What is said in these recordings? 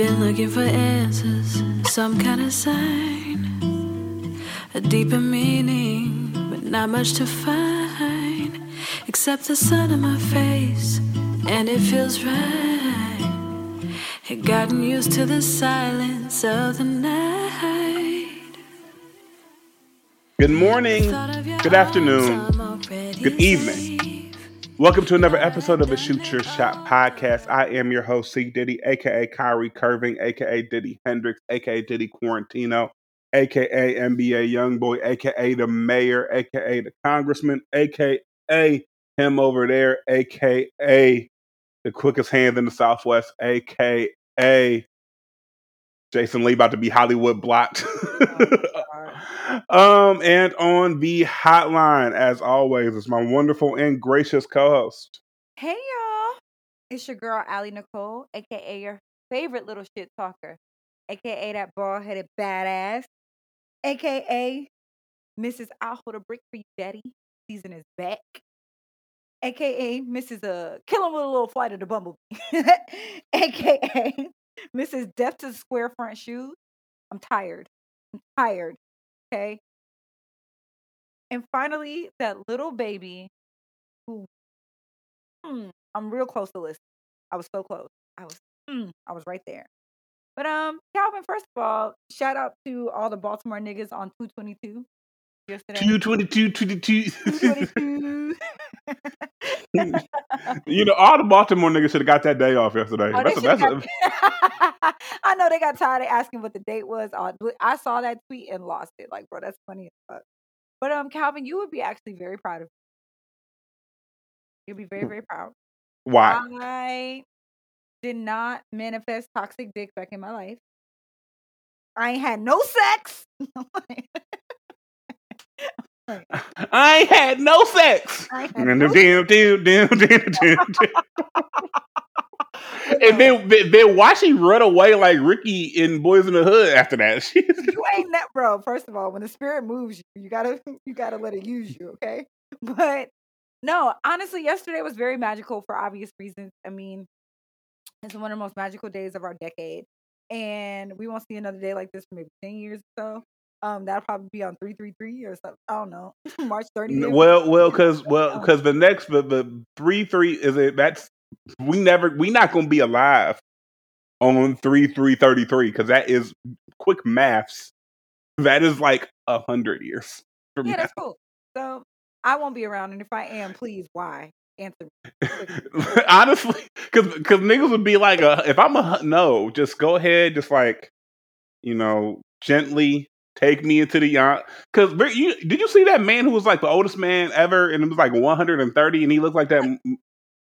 Been looking for answers, some kind of sign, a deeper meaning, but not much to find, except the sun in my face, and it feels right. Had gotten used to the silence of the night. Good morning, good afternoon, good evening. Welcome to another episode of the Shoot Your Shot podcast. I am your host, C. Diddy, aka Kyrie Curving, aka Diddy Hendrix, aka Diddy Quarantino, aka NBA Youngboy, aka the mayor, aka the congressman, aka him over there, aka the quickest hand in the Southwest, aka Jason Lee about to be Hollywood blocked. um, and on the hotline, as always, is my wonderful and gracious co-host. Hey y'all, it's your girl Allie Nicole, aka your favorite little shit talker, aka that bald headed badass, aka Mrs. I'll hold a brick for you, daddy. Season is back. AKA Mrs. Uh, kill him with a little flight of the bumblebee. AKA Mrs. Death to the Square Front Shoes. I'm tired. I'm tired. Okay. And finally, that little baby who hmm, I'm real close to listen. I was so close. I was hmm, I was right there. But um, Calvin, first of all, shout out to all the Baltimore niggas on 222 yesterday. 222, 22. 222. you know, all the Baltimore niggas should have got that day off yesterday. Oh, that's a, that's should've a, got- I know they got tired of asking what the date was. I saw that tweet and lost it. Like, bro, that's funny as fuck. But um, Calvin, you would be actually very proud of. me. You'd be very, very proud. why? I did not manifest toxic dick back in my life. I ain't had no sex. I ain't had no sex. I ain't had And no then, then, then, then, then, and then, then, then why she run away like Ricky in Boys in the Hood after that? She, you ain't that bro. First of all, when the spirit moves you, you gotta you gotta let it use you, okay? But no, honestly, yesterday was very magical for obvious reasons. I mean, it's one of the most magical days of our decade, and we won't see another day like this for maybe ten years or so. Um, that'll probably be on three three three or something. I don't know, March 30th. well, well, because well, because the next the, the three three is it that's we never we not gonna be alive on three three thirty three because that is quick maths. That is like a hundred years from yeah, now. that's cool. So I won't be around, and if I am, please, why answer me? Honestly, because because niggas would be like, uh, if I'm a no, just go ahead, just like you know, gently take me into the yacht. Because you did you see that man who was like the oldest man ever, and it was like 130, and he looked like that.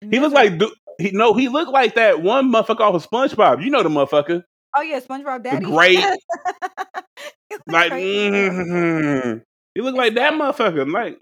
He looked like he no, he looked like that one motherfucker off of SpongeBob. You know the motherfucker, oh yeah, SpongeBob Daddy. great- like crazy. mm, he looked like that motherfucker. Like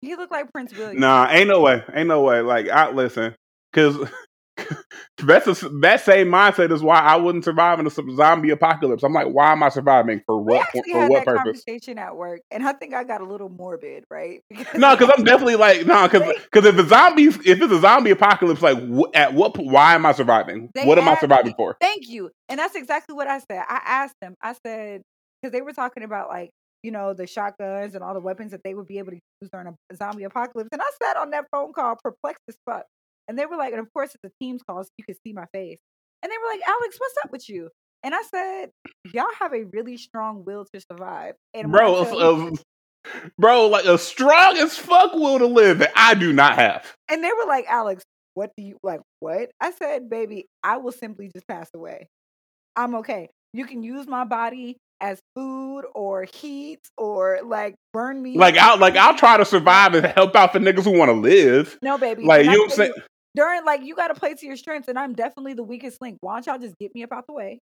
He looked like Prince William. Nah, ain't no way. Ain't no way. Like, I listen, because that's a, that same mindset is why I wouldn't survive in a zombie apocalypse. I'm like, why am I surviving for what for what purpose? conversation at work, and I think I got a little morbid, right? Because No, because I'm definitely like, no, because because if a zombie if it's a zombie apocalypse, like, wh- at what why am I surviving? What am I surviving me- for? Thank you. And that's exactly what I said. I asked them. I said because they were talking about like you know the shotguns and all the weapons that they would be able to use during a zombie apocalypse. And I sat on that phone call perplexed as fuck. And they were like, and of course it's a Teams call, so you could see my face. And they were like, Alex, what's up with you? And I said, y'all have a really strong will to survive. And Bro, you- uh, bro, like a strong as fuck will to live that I do not have. And they were like, Alex, what do you like? What? I said, baby, I will simply just pass away. I'm okay. You can use my body as food or heat or like burn me. Like I'll like I'll try to survive and help out the niggas who want to live. no, baby. Like you know what I'm saying? During like you got to play to your strengths, and I'm definitely the weakest link. Why don't y'all just get me up out the way?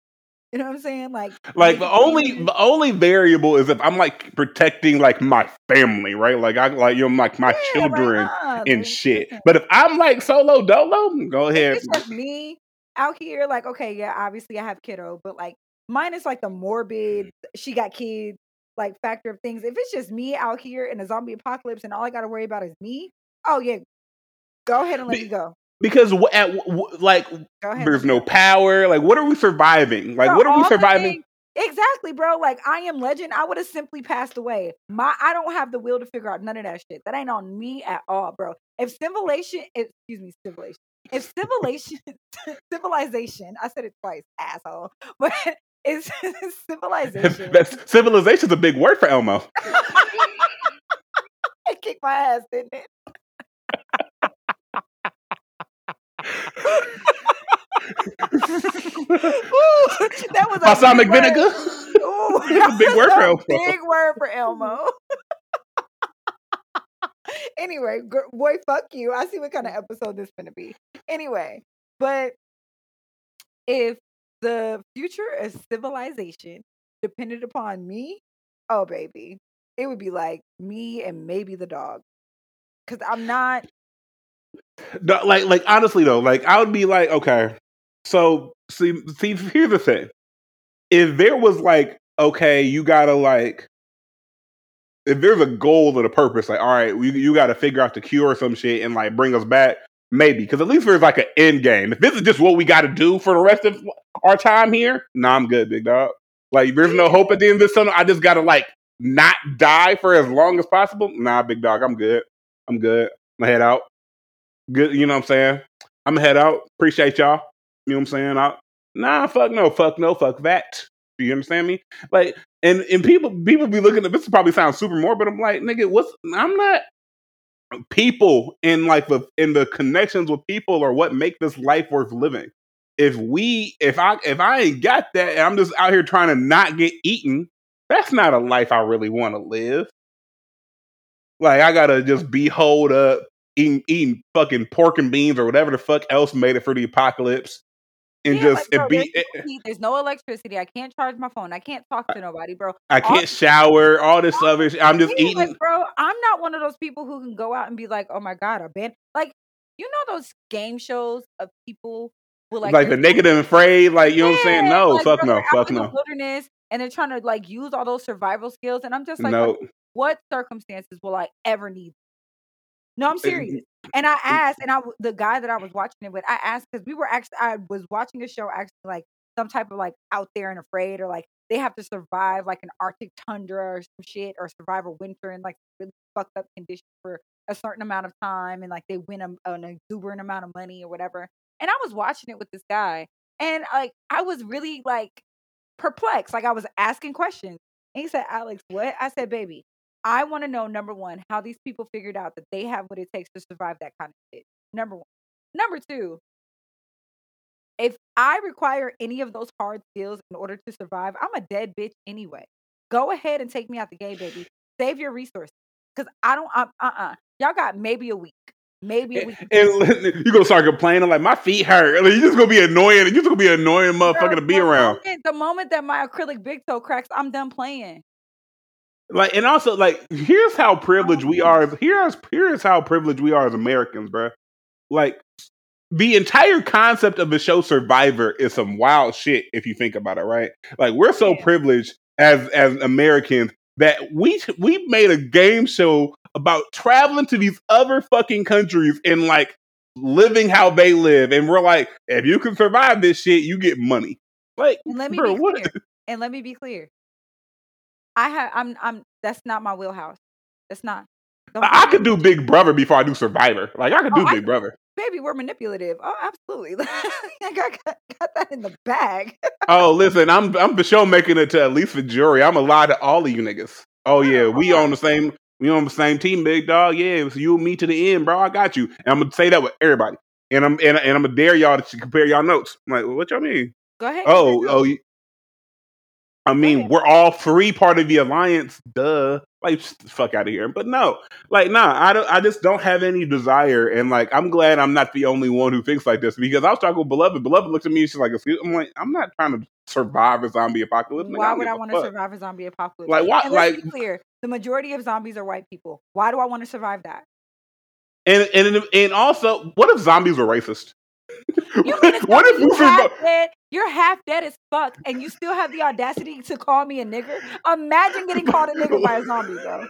You know what I'm saying? Like, Like the only the only variable is if I'm like protecting like my family, right? Like I like you know like my Yeah, children uh-uh, and shit. But if I'm like solo dolo, go ahead. It's just me out here, like, okay, yeah, obviously I have kiddo, but like mine is like the morbid, mm. she got kids, like factor of things. If it's just me out here in a zombie apocalypse and all I gotta worry about is me, oh yeah, go ahead and let Be- me go. Because at like there's no power. Like what are we surviving? Like Bro, what are we surviving? Exactly, bro. Like I am legend. I would have simply passed away. My I don't have the will to figure out none of that shit. That ain't on me at all, bro. If civilization, excuse me, civilization. If civilization, civilization. I said it twice, asshole. But it's civilization. That's civilization's a big word for Elmo. it kicked my ass, didn't it? Ooh, that was a Balsamic big word. vinegar. Ooh, It's a big word for Elmo. Big word for Elmo. anyway, boy, fuck you. I see what kind of episode this is gonna be. Anyway, but if the future of civilization depended upon me, oh baby, it would be like me and maybe the dog. Cause I'm not. No, like like honestly though, like I would be like, okay, so see see here's the thing. If there was like, okay, you gotta like if there's a goal and a purpose, like, all right, you gotta figure out the cure or some shit and like bring us back, maybe. Because at least there's like an end game. If this is just what we gotta do for the rest of our time here, nah, I'm good, big dog. Like there's no hope at the end of this tunnel. I just gotta like not die for as long as possible. Nah, big dog, I'm good. I'm good. Gonna head out. Good, you know what I'm saying? I'm gonna head out. Appreciate y'all. You know what I'm saying? I, nah, fuck no, fuck no, fuck that. Do you understand me? Like, and and people people be looking at this probably sounds super morbid. I'm like, nigga, what's I'm not people in like the in the connections with people are what make this life worth living. If we if I if I ain't got that and I'm just out here trying to not get eaten, that's not a life I really want to live. Like I gotta just be holed up, eating eating fucking pork and beans or whatever the fuck else made it for the apocalypse. And Yeah, just like, bro, it be there's, no heat, there's no electricity. I can't charge my phone. I can't talk to nobody, bro. I can't shower, all this other shit. I'm just Yeah, eating like, bro, I'm not one of those people who can go out and be like, "Oh my god, a band!" Like, you know those game shows of people with like, like, the naked and afraid, like you know what I'm saying? No, like, fuck bro, no, fuck no. wilderness, and they're trying to like use all those survival skills, and I'm just like, No. what circumstances will I ever need? No, I'm serious. And I asked, and I the guy that I was watching it with, I asked because we were actually I was watching a show actually like some type of like out there and afraid or like they have to survive like an Arctic tundra or some shit or survive a winter in like really fucked up conditions for a certain amount of time and like they win a, an exuberant amount of money or whatever. And I was watching it with this guy and like I was really like perplexed. Like I was asking questions. And he said, Alex, what? I said, baby, I want to know number one, how these people figured out that they have what it takes to survive that kind of shit. Number one. Number two, if I require any of those hard skills in order to survive, I'm a dead bitch anyway. Go ahead and take me out the game, baby. Save your resources. Cause I don't uh uh uh. Y'all got maybe a week. Maybe a week. And you gonna start complaining like my feet hurt. Like, you just gonna be annoying. You're just gonna be annoying motherfucker to be around. Moment, the moment that my acrylic big toe cracks, I'm done playing. Like and also like here's how privileged we are. Here's here's how privileged we are as Americans, bro. Like the entire concept of the show Survivor is some wild shit if you think about it, right? Like we're so privileged as as Americans that we we made a game show about traveling to these other fucking countries and like living how they live, and we're like, if you can survive this shit, you get money. Like, And let me bro, be what? clear. And let me be clear. I have I'm I'm that's not my wheelhouse. That's not. Don't I, I could do Big Brother before I do Survivor. Like I could oh, do Oh, I Big Brother. baby, we're manipulative. Oh, absolutely. I got, got, got that in the bag. Oh, listen, I'm I'm for sure making it to at least the jury. I'm a lie to all of you niggas. Oh yeah, we on the same we on the same team, big dog. Yeah, it's you and me to the end, bro. I got you. And I'm gonna say that with everybody. And I'm and, and I'm gonna dare y'all to compare y'all notes. I'm like, what y'all mean? Go ahead. Oh, oh. I mean, we're all three part of the alliance. Duh. Like, fuck out of here. But no, like, nah. I don't. I just don't have any desire. And like, I'm glad I'm not the only one who thinks like this because I was talking with Beloved. Beloved looks at me. And she's like, "Excuse-" I'm like, I'm not trying to survive a zombie apocalypse. Why would I want to survive a zombie apocalypse? Like, why- like- be clear, the majority of zombies are white people. Why do I want to survive that? And and and also, what if zombies were racist? You what if you half dead? You're half dead as fuck, and you still have the audacity to call me a nigger? Imagine getting called a nigger by a zombie, bro.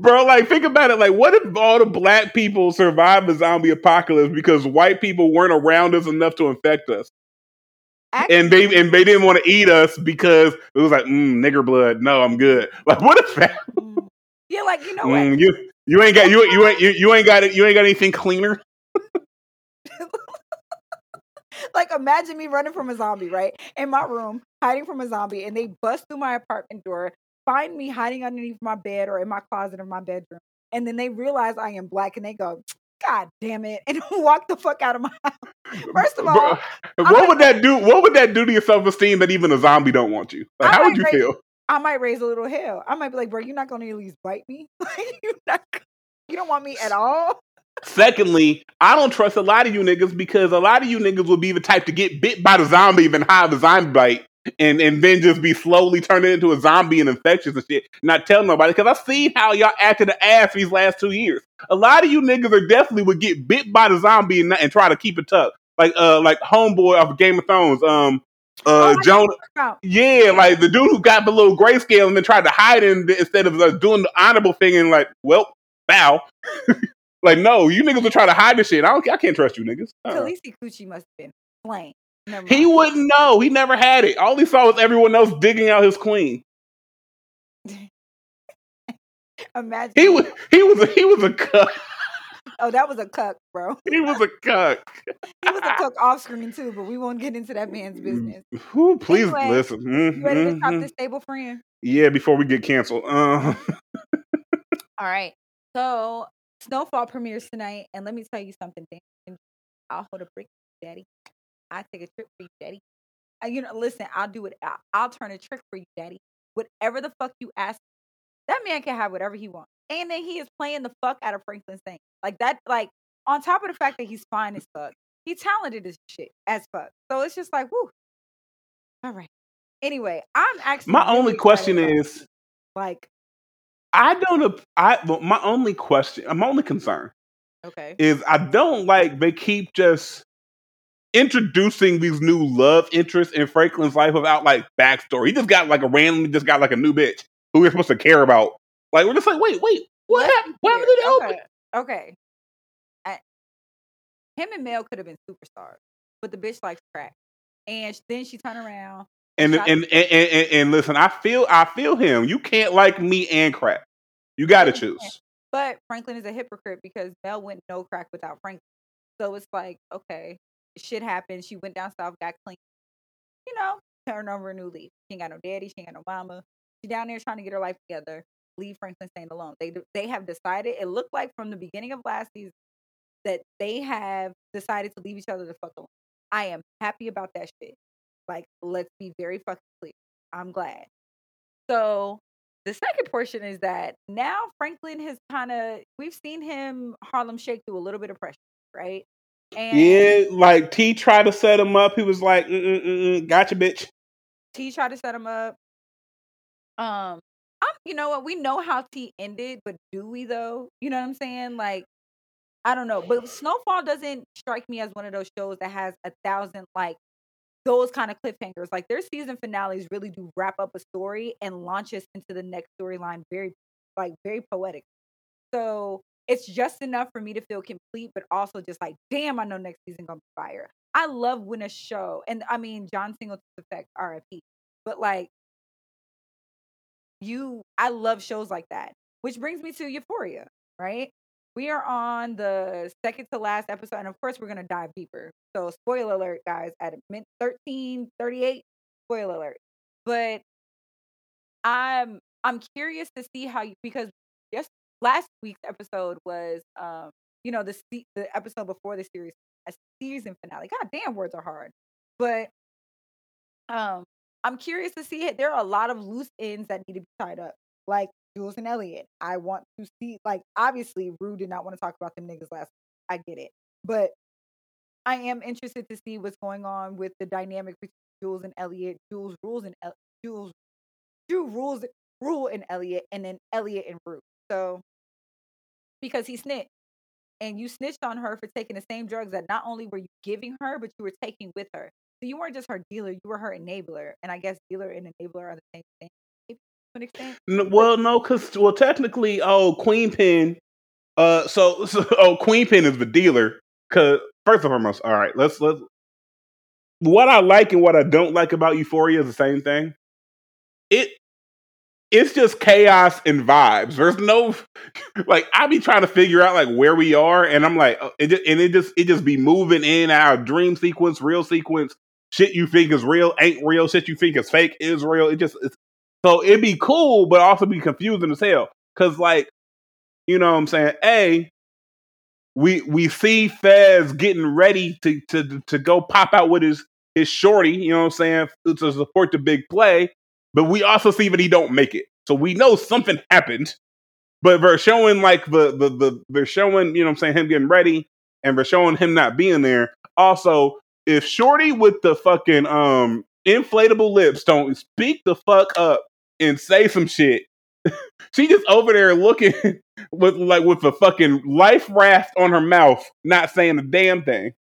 Bro, like think about it. Like, what if all the black people survived the zombie apocalypse because white people weren't around us enough to infect us? Actually, and they and they didn't want to eat us because it was like mm, nigger blood. No, I'm good. Like, what if that? Mm. Yeah, like you know what? Mm, you you ain't got you you ain't you, you ain't got it. You ain't got anything cleaner. like imagine me running from a zombie, right? In my room, hiding from a zombie, and they bust through my apartment door, find me hiding underneath my bed or in my closet of my bedroom. And then they realize I am black and they go, God damn it, and walk the fuck out of my house. First of all, Bro, what might, would that do? What would that do to your self esteem that even a zombie don't want you? Like, how would you raise, feel? I might raise a little hell. I might be like, bro, you're not gonna at least bite me. you're not, you don't want me at all. Secondly, I don't trust a lot of you niggas because a lot of you niggas will be the type to get bit by the zombie even have the zombie bite and and then just be slowly turning into a zombie and infectious and shit. Not tell nobody because I've seen how y'all acted the ass these last two years. A lot of you niggas are definitely would get bit by the zombie and, and try to keep it tough. Like uh like homeboy of Game of Thrones, um uh oh, Jorah, yeah, like the dude who got the little grayscale and then tried to hide in instead of uh, doing the honorable thing and like, well, bow. Like, no, you niggas are trying to hide this shit. I don't. I can't trust you niggas. Uh-uh. Khaleesi Coochie must have been plain. He wouldn't know. He never had it. All he saw was everyone else digging out his queen. Imagine he was he was a, he was a cuck. Oh, that was a cuck, bro. He was a cuck. he was a cuck off screen too, but we won't get into that man's mm, business. Ooh, please anyway, listen. Mm-hmm. You ready to talk mm-hmm. this stable friend? Yeah, before we get canceled. Uh. All right. So Snowfall premieres tonight, and let me tell you something, Dan. I'll hold a brick, Daddy. I take a trip for you, Daddy. Uh, you know, listen, I'll do it. I'll, I'll turn a trick for you, Daddy. Whatever the fuck you ask, that man can have whatever he wants. And then he is playing the fuck out of Franklin Saint. Like that, like on top of the fact that he's fine as fuck, he's talented as shit as fuck. So it's just like, whoo. All right. Anyway, I'm actually. My really only question is, like, I don't. I my only question, my only concern, okay, is I don't like they keep just introducing these new love interests in Franklin's life without like backstory. He just got like a randomly just got like a new bitch who we're supposed to care about. Like we're just like, wait, wait, what happened? What happened to the okay. okay. I, him and Mel could have been superstars, but the bitch likes crack, and then she turned around and and, and, and, and, listen, I feel I feel him. You can't like me and crack. You got to choose. But Franklin is a hypocrite because Mel went no crack without Franklin. So it's like, okay, shit happened. She went down south, got clean. You know, turn over a new leaf. She ain't got no daddy. She ain't got no mama. She down there trying to get her life together. Leave Franklin Saint alone. They they have decided. It looked like from the beginning of last season that they have decided to leave each other the fuck alone. I am happy about that shit. Like, let's be very fucking clear. I'm glad. So the second portion is that now Franklin has kind of we've seen him Harlem shake through a little bit of pressure, right? And yeah, like T tried to set him up. He was like, Mm-mm-mm, "Gotcha, bitch." T tried to set him up. Um, I'm, you know what? We know how T ended, but do we though? You know what I'm saying? Like, I don't know. But Snowfall doesn't strike me as one of those shows that has a thousand like those kind of cliffhangers. Like their season finales really do wrap up a story and launch us into the next storyline very like very poetic. So it's just enough for me to feel complete, but also just like, damn, I know next season gonna be fire. I love when a show, and I mean John Singleton's effect, RIP, but like you, I love shows like that. Which brings me to Euphoria, right? We are on the second to last episode, and of course, we're gonna dive deeper. So, spoiler alert, guys, at minute thirteen thirty eight, spoiler alert. But I'm I'm curious to see how you because yes, last week's episode was um you know the the episode before the series a season finale. God damn, words are hard. But um, I'm curious to see it. There are a lot of loose ends that need to be tied up. Like Jules and Elliot. I want to see, like, obviously, Rue did not want to talk about them niggas last. I get it, but I am interested to see what's going on with the dynamic between Jules and Elliot, Jules rules and El- Jules, Jules rules rule and Elliot, and then Elliot and Rue. So because he snitched, and you snitched on her for taking the same drugs that not only were you giving her, but you were taking with her. So you weren't just her dealer, you were her enabler. And I guess dealer and enabler are the same thing an extent. N- well, no, because well, technically, oh, Queen Pin. Uh, so, so oh, Queen Pin is the dealer. Cause first and foremost, all right, let's let's. What I like and what I don't like about Euphoria is the same thing. It it's just chaos and vibes. There's no like I be trying to figure out like where we are, and I'm like, uh, it just, and it just it just be moving in our dream sequence, real sequence. Shit you think is real ain't real. Shit you think is fake is real. It just it's, so it'd be cool, but also be confusing as hell. Cause like, you know what I'm saying? A, we we see Fez getting ready to to to go pop out with his his shorty, you know what I'm saying, to support the big play. But we also see that he don't make it. So we know something happened. But they're showing like the the the they're showing, you know what I'm saying, him getting ready and they're showing him not being there. Also, if Shorty with the fucking um inflatable lips don't speak the fuck up and say some shit, she just over there looking with like with a fucking life raft on her mouth, not saying a damn thing.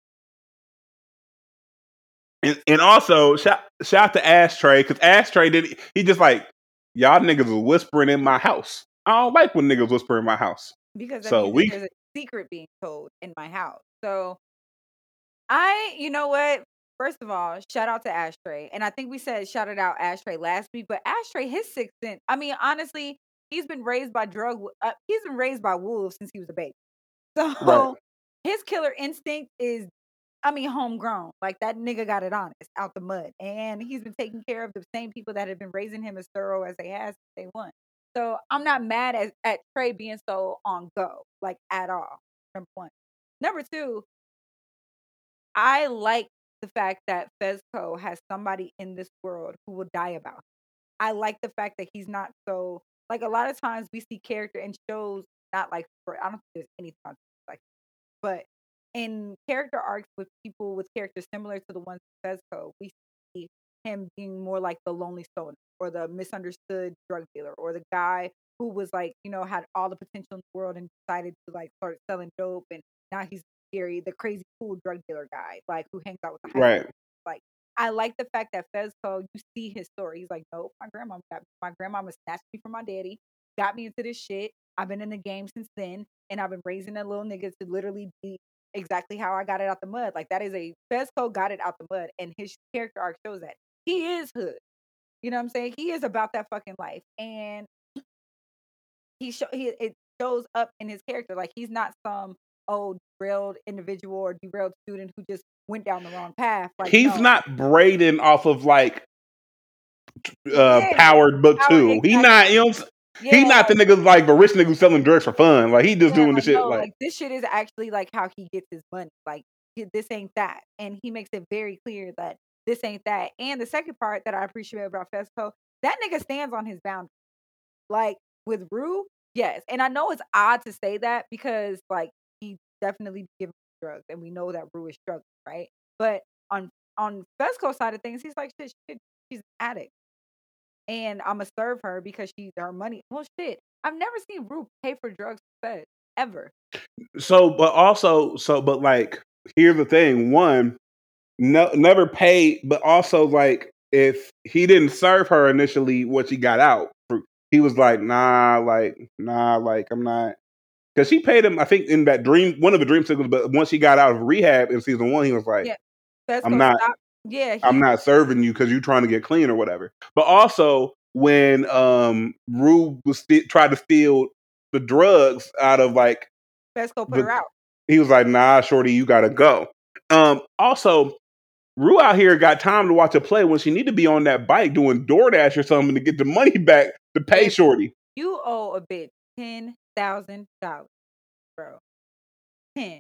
And, and also shout shout to Ashtray because Ashtray did he just like y'all niggas was whispering in my house. I don't like when niggas whisper in my house because so we there's a secret being told in my house. So I, you know what? First of all, shout out to Ashtray, and I think we said shouted out Ashtray last week, but Ashtray his sixth sense. I mean, honestly, he's been raised by drug. Uh, he's been raised by wolves since he was a baby. So right. his killer instinct is I mean, homegrown. Like that nigga got it honest out the mud. And he's been taking care of the same people that have been raising him as thorough as they has they want. So I'm not mad at, at Trey being so on go, like at all. Number one. Number two, I like the fact that Fezco has somebody in this world who will die about him. I like the fact that he's not so like a lot of times we see character in shows not like for I don't think there's any like but in character arcs with people with characters similar to the ones in Fezco, we see him being more like the lonely stoner or the misunderstood drug dealer or the guy who was like, you know, had all the potential in the world and decided to like start selling dope and now he's scary, the crazy cool drug dealer guy, like who hangs out with the right. School. Like I like the fact that Fezco, you see his story. He's like, nope, my grandma got. My grandmama snatched me from my daddy, got me into this shit. I've been in the game since then, and I've been raising a little nigga to literally be exactly how I got it out the mud. Like that is a Fezco got it out the mud, and his character arc shows that he is hood. You know what I'm saying? He is about that fucking life, and he show he it shows up in his character. Like he's not some old derailed individual or derailed student who just went down the wrong path. Like he's no. not braiding off of like uh Yeah, Power Book Power- two. He not you know what I'm s- Yeah, he not the nigga like the rich nigga who's selling drugs for fun. Like he just Yeah, doing the shit no, like, this shit is actually like how he gets his money. Like this ain't that, and he makes it very clear that this ain't that. And the second part that I appreciate about Fezco, that nigga stands on his boundary. Like with Rue, yes, and I know it's odd to say that because like definitely given drugs, and we know that Rue is struggling, right? But on on Fezco's side of things, he's like, shit, shit she's an addict, and I'm gonna serve her because she's her money. Well, shit, I've never seen Rue pay for drugs for Fez ever. so but also so but like here's the thing one no never paid but also like if he didn't serve her initially what she got out he was like nah like nah like i'm not because she paid him i think in that dream one of the dream sequences but once she got out of rehab in season one he was like Yeah, Fezco I'm not- stopped- Yeah, he, i'm not serving you because you're trying to get clean or whatever but also when um rue was sti- tried to steal the drugs out of like Fezco put the- her out. he was like, "Nah, shorty, you gotta go." Um, also, Rue out here got time to watch a play when she need to be on that bike doing DoorDash or something to get the money back to pay shorty. You owe a bitch ten thousand dollars, bro. Ten.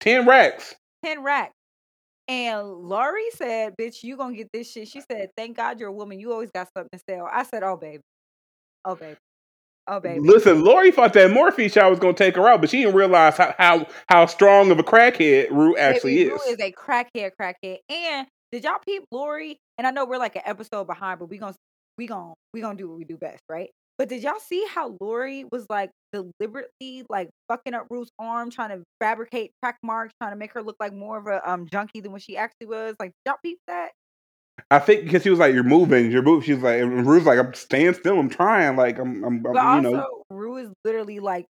Ten racks. 10 racks. And Laurie said, bitch, you gonna get this shit. She said, thank God you're a woman. You always got something to sell. I said, oh, baby. Oh, baby. Oh, baby. Listen, Laurie thought that morphine shot was gonna take her out, but she didn't realize how how, how strong of a crackhead Rue actually Baby, is. Rue is a crackhead, crackhead. And did y'all peep Laurie? And I know we're like an episode behind, but we gonna we gonna we gonna do what we do best, right? But did y'all see how Laurie was like deliberately like fucking up Rue's arm, trying to fabricate track marks, trying to make her look like more of a um junkie than what she actually was. Like, y'all peep that? I think because he was like, "You're moving, you're moving." She was like, and Rue's like, "I'm staying still. I'm trying. Like, I'm, I'm, But I'm you also, know." Rue is literally like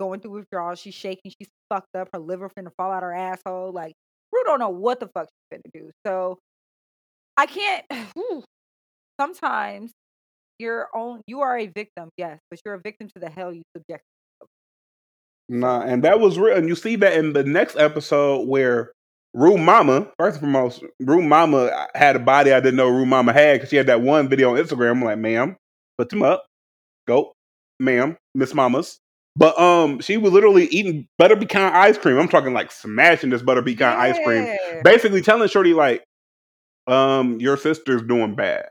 going through withdrawals. She's shaking. She's fucked up. Her liver finna fall out her asshole. Like, Rue don't know what the fuck she's finna do. So, I can't. Sometimes you're on. You are a victim, yes, but you're a victim to the hell you subject. Nah, and that was real. And you see that in the next episode where Rue Mama, first and foremost, Rue Mama had a body I didn't know Rue Mama had because she had that one video on Instagram. I'm like, ma'am, put them up. Go, ma'am, Miss Mamas. But um, she was literally eating butter pecan ice cream. I'm talking like smashing this butter pecan ice cream. Basically telling Shorty like, um, your sister's doing bad.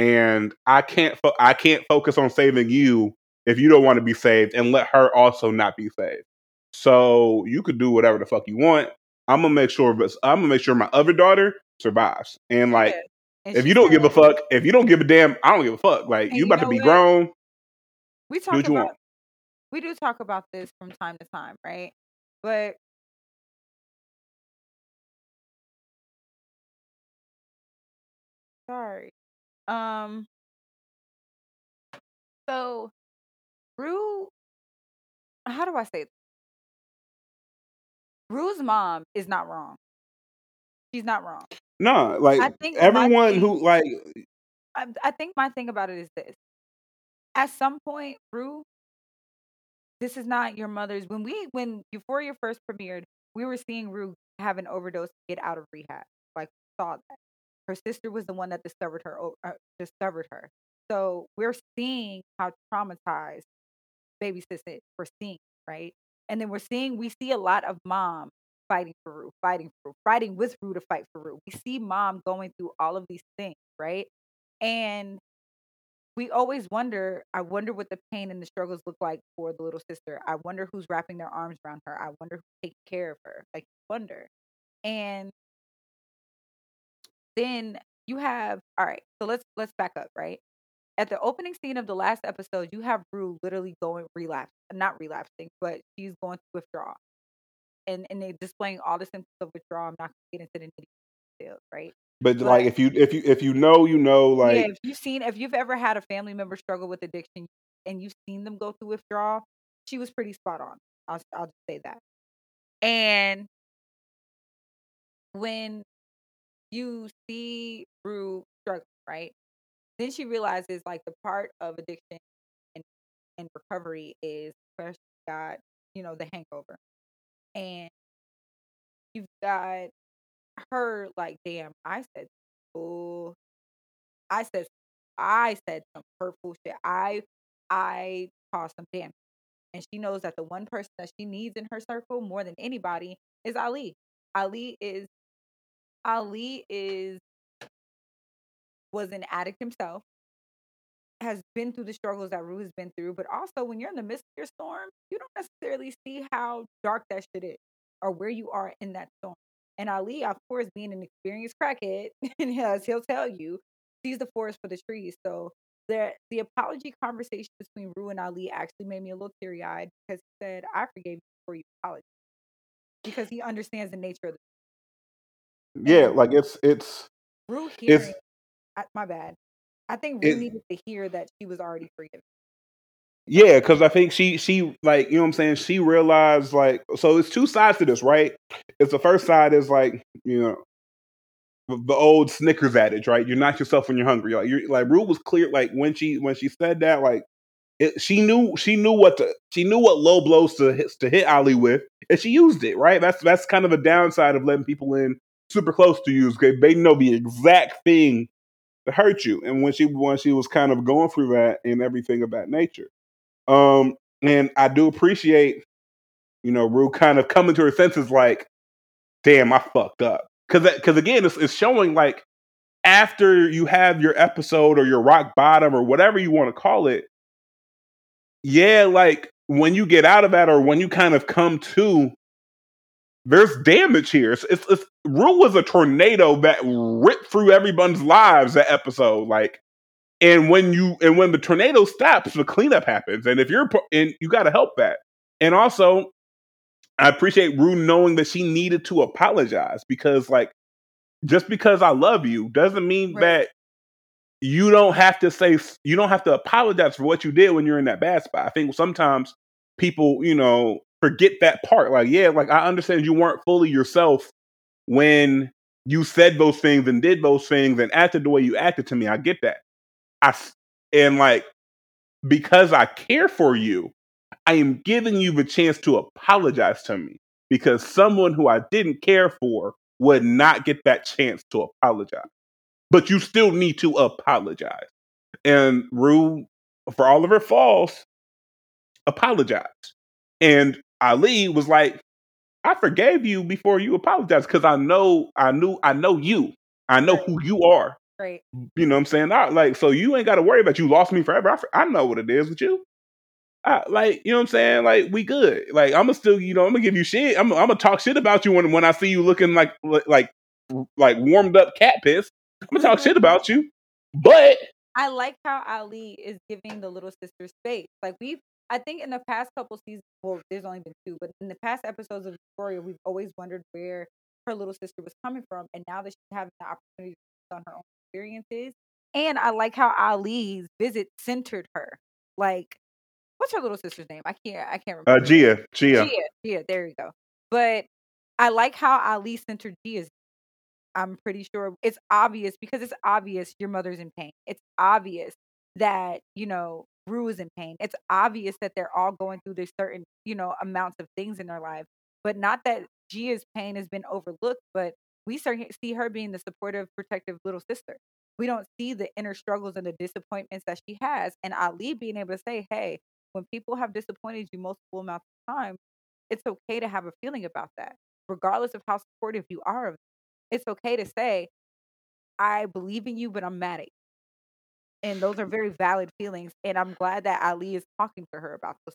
And I can't fo- I can't focus on saving you if you don't want to be saved and let her also not be saved. So you could do whatever the fuck you want. I'm gonna make sure I'm gonna make sure my other daughter survives. And like Yeah. And if you don't give a fuck, if you don't give a damn, I don't give a fuck. Like you about to be what? grown. we talk about want. we do talk about this from time to time, right? But sorry. Um so Rue how do I say this? Rue's mom is not wrong. She's not wrong. No, like I think everyone thing- who like I, I think my thing about it is this. At some point, Rue, this is not your mother's. When we when Euphoria first premiered, we were seeing Rue have an overdose to get out of rehab. Like saw that. Her sister was the one that discovered her uh, discovered her. So we're seeing how traumatized baby sis is. We're seeing, right? And then we're seeing we see a lot of mom fighting for Rue, fighting for Rue, fighting with Rue to fight for Rue. We see mom going through all of these things, right? And we always wonder, I wonder what the pain and the struggles look like for the little sister. I wonder who's wrapping their arms around her. I wonder who's taking care of her. Like wonder. And then you have all right, so let's let's back up, right? At the opening scene of the last episode, you have Rue literally going relapse, not relapsing, but she's going to withdraw. And and they displaying all the symptoms of withdrawal. I'm not gonna get into the nitty details, right? but But- like if you if you if you know, you know, like yeah, if you've seen, if you've ever had a family member struggle with addiction and you've seen them go through withdrawal, she was pretty spot on. I'll, I'll just say that. And when you see Rue struggle, right? Then she realizes like the part of addiction and, and recovery is first got, you know, the hangover. And you've got her like, damn, I said, oh, I said, I said some hurtful shit. I, I caused some damage. And she knows that the one person that she needs in her circle more than anybody is Ali. Ali is, Ali is, was an addict himself, has been through the struggles that Rue has been through, but also when you're in the midst of your storm, you don't necessarily see how dark that shit is or where you are in that storm. And Ali, of course, being an experienced crackhead, and as he'll tell you, sees the forest for the trees. So the the apology conversation between Rue and Ali actually made me a little teary eyed because he said, "I forgave you before you apologized," because he understands the nature of the yeah, like it's it's Rue It's- I, my bad. I think Rue It- needed to hear that she was already forgiven. Yeah, because I think she she like you know what I'm saying. She realized like so it's two sides to this, right? It's the first side is like you know the, old Snickers adage, right? You're not yourself when you're hungry. Like you're like Rue was clear like when she when she said that like it, she knew she knew what to she knew what low blows to hit to hit Ali with, and she used it, right? That's that's kind of a downside of letting people in super close to you. because they know the exact thing to hurt you, and when she when she was kind of going through that and everything of that nature. Um, and I do appreciate, you know, Rue kind of coming to her senses like, damn, I fucked up. Cause, cause again, it's, it's showing like after you have your episode or your rock bottom or whatever you want to call it, yeah, like when you get out of that or when you kind of come to, there's damage here. It's, it's, it's Rue was a tornado that ripped through everyone's lives that episode. Like And when you and when the tornado stops, the cleanup happens. And if you're and you got to help that. And also, I appreciate Rue knowing that she needed to apologize because, like, just because I love you doesn't mean right. that you don't have to say you don't have to apologize for what you did when you're in that bad spot. I think sometimes people, you know, forget that part. Like, yeah, like I understand you weren't fully yourself when you said those things and did those things and acted the way you acted to me. I get that. I and like because I care for you, I am giving you the chance to apologize to me because someone who I didn't care for would not get that chance to apologize. But you still need to apologize. And Rue, for all of her faults, apologized. And Ali was like, I forgave you before you apologized because I know I knew I know you. I know right. who you are. Right. You know what I'm saying? I, like, so you ain't got to worry about you lost me forever. I, I know what it is with you. I, like, you know what I'm saying? Like, we good. Like, I'm gonna still, you know, I'm gonna give you shit. I'm, I'm gonna talk shit about you when when I see you looking like like like warmed up cat piss. I'm gonna talk mm-hmm. shit about you. But I like how Ali is giving the little sister space. Like we've I think in the past couple seasons, well, there's only been two, but in the past episodes of Euphoria, we've always wondered where her little sister was coming from, and now that she's having the opportunity to on her own experiences, and I like how Ali's visit centered her. Like, what's her little sister's name? I can't, I can't remember. Uh, Gia, Gia, Gia, Gia. There you go. But I like how Ali centered Gia's. I'm pretty sure it's obvious because it's obvious your mother's in pain. It's obvious that you know Is in pain. It's obvious that they're all going through this certain, you know, amounts of things in their life. But not that Gia's pain has been overlooked, but we see her being the supportive, protective little sister. We don't see the inner struggles and the disappointments that she has. And Ali being able to say, hey, when people have disappointed you multiple amounts of time, it's okay to have a feeling about that, regardless of how supportive you are of them. It's okay to say, I believe in you, but I'm mad at you and those are very valid feelings. And I'm glad that Ali is talking to her about this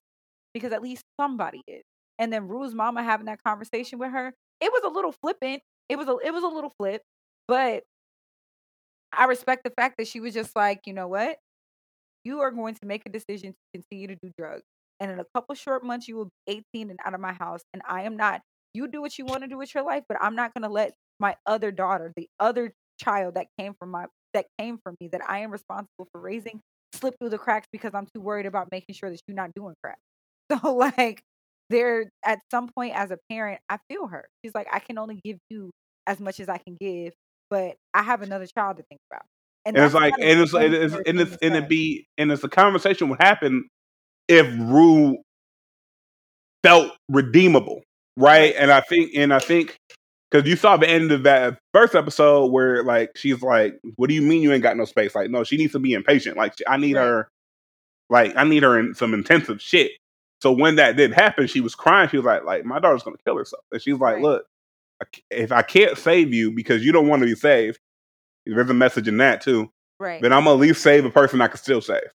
because at least somebody is. And then Rue's mama having that conversation with her, it was a little flippant. It was a it was a little flip, but I respect the fact that she was just like, you know what, you are going to make a decision to continue to do drugs, and in a couple short months you will be 18 and out of my house, and I am not. You do what you want to do with your life, but I'm not going to let my other daughter, the other child that came from my that came from me that I am responsible for raising slip through the cracks because I'm too worried about making sure that you're not doing crap. So like there at some point as a parent, I feel her. She's like, I can only give you as much as I can give, but I have another child to think about. And, and it's like, and it's, and it's, and it's, and it be, and it's a conversation would happen if Rue felt redeemable, right? And I think, and I think because you saw the end of that first episode where like she's like, "What do you mean you ain't got no space?" Like, no, she needs to be impatient. Like, I need right. her, like, I need her in some intensive shit. So when that did happen, she was crying. She was like, "Like, my daughter's gonna kill herself," and she's like, right. "Look, if I can't save you because you don't want to be saved, there's a message in that too. Right. Then I'm gonna at least save a person I can still save.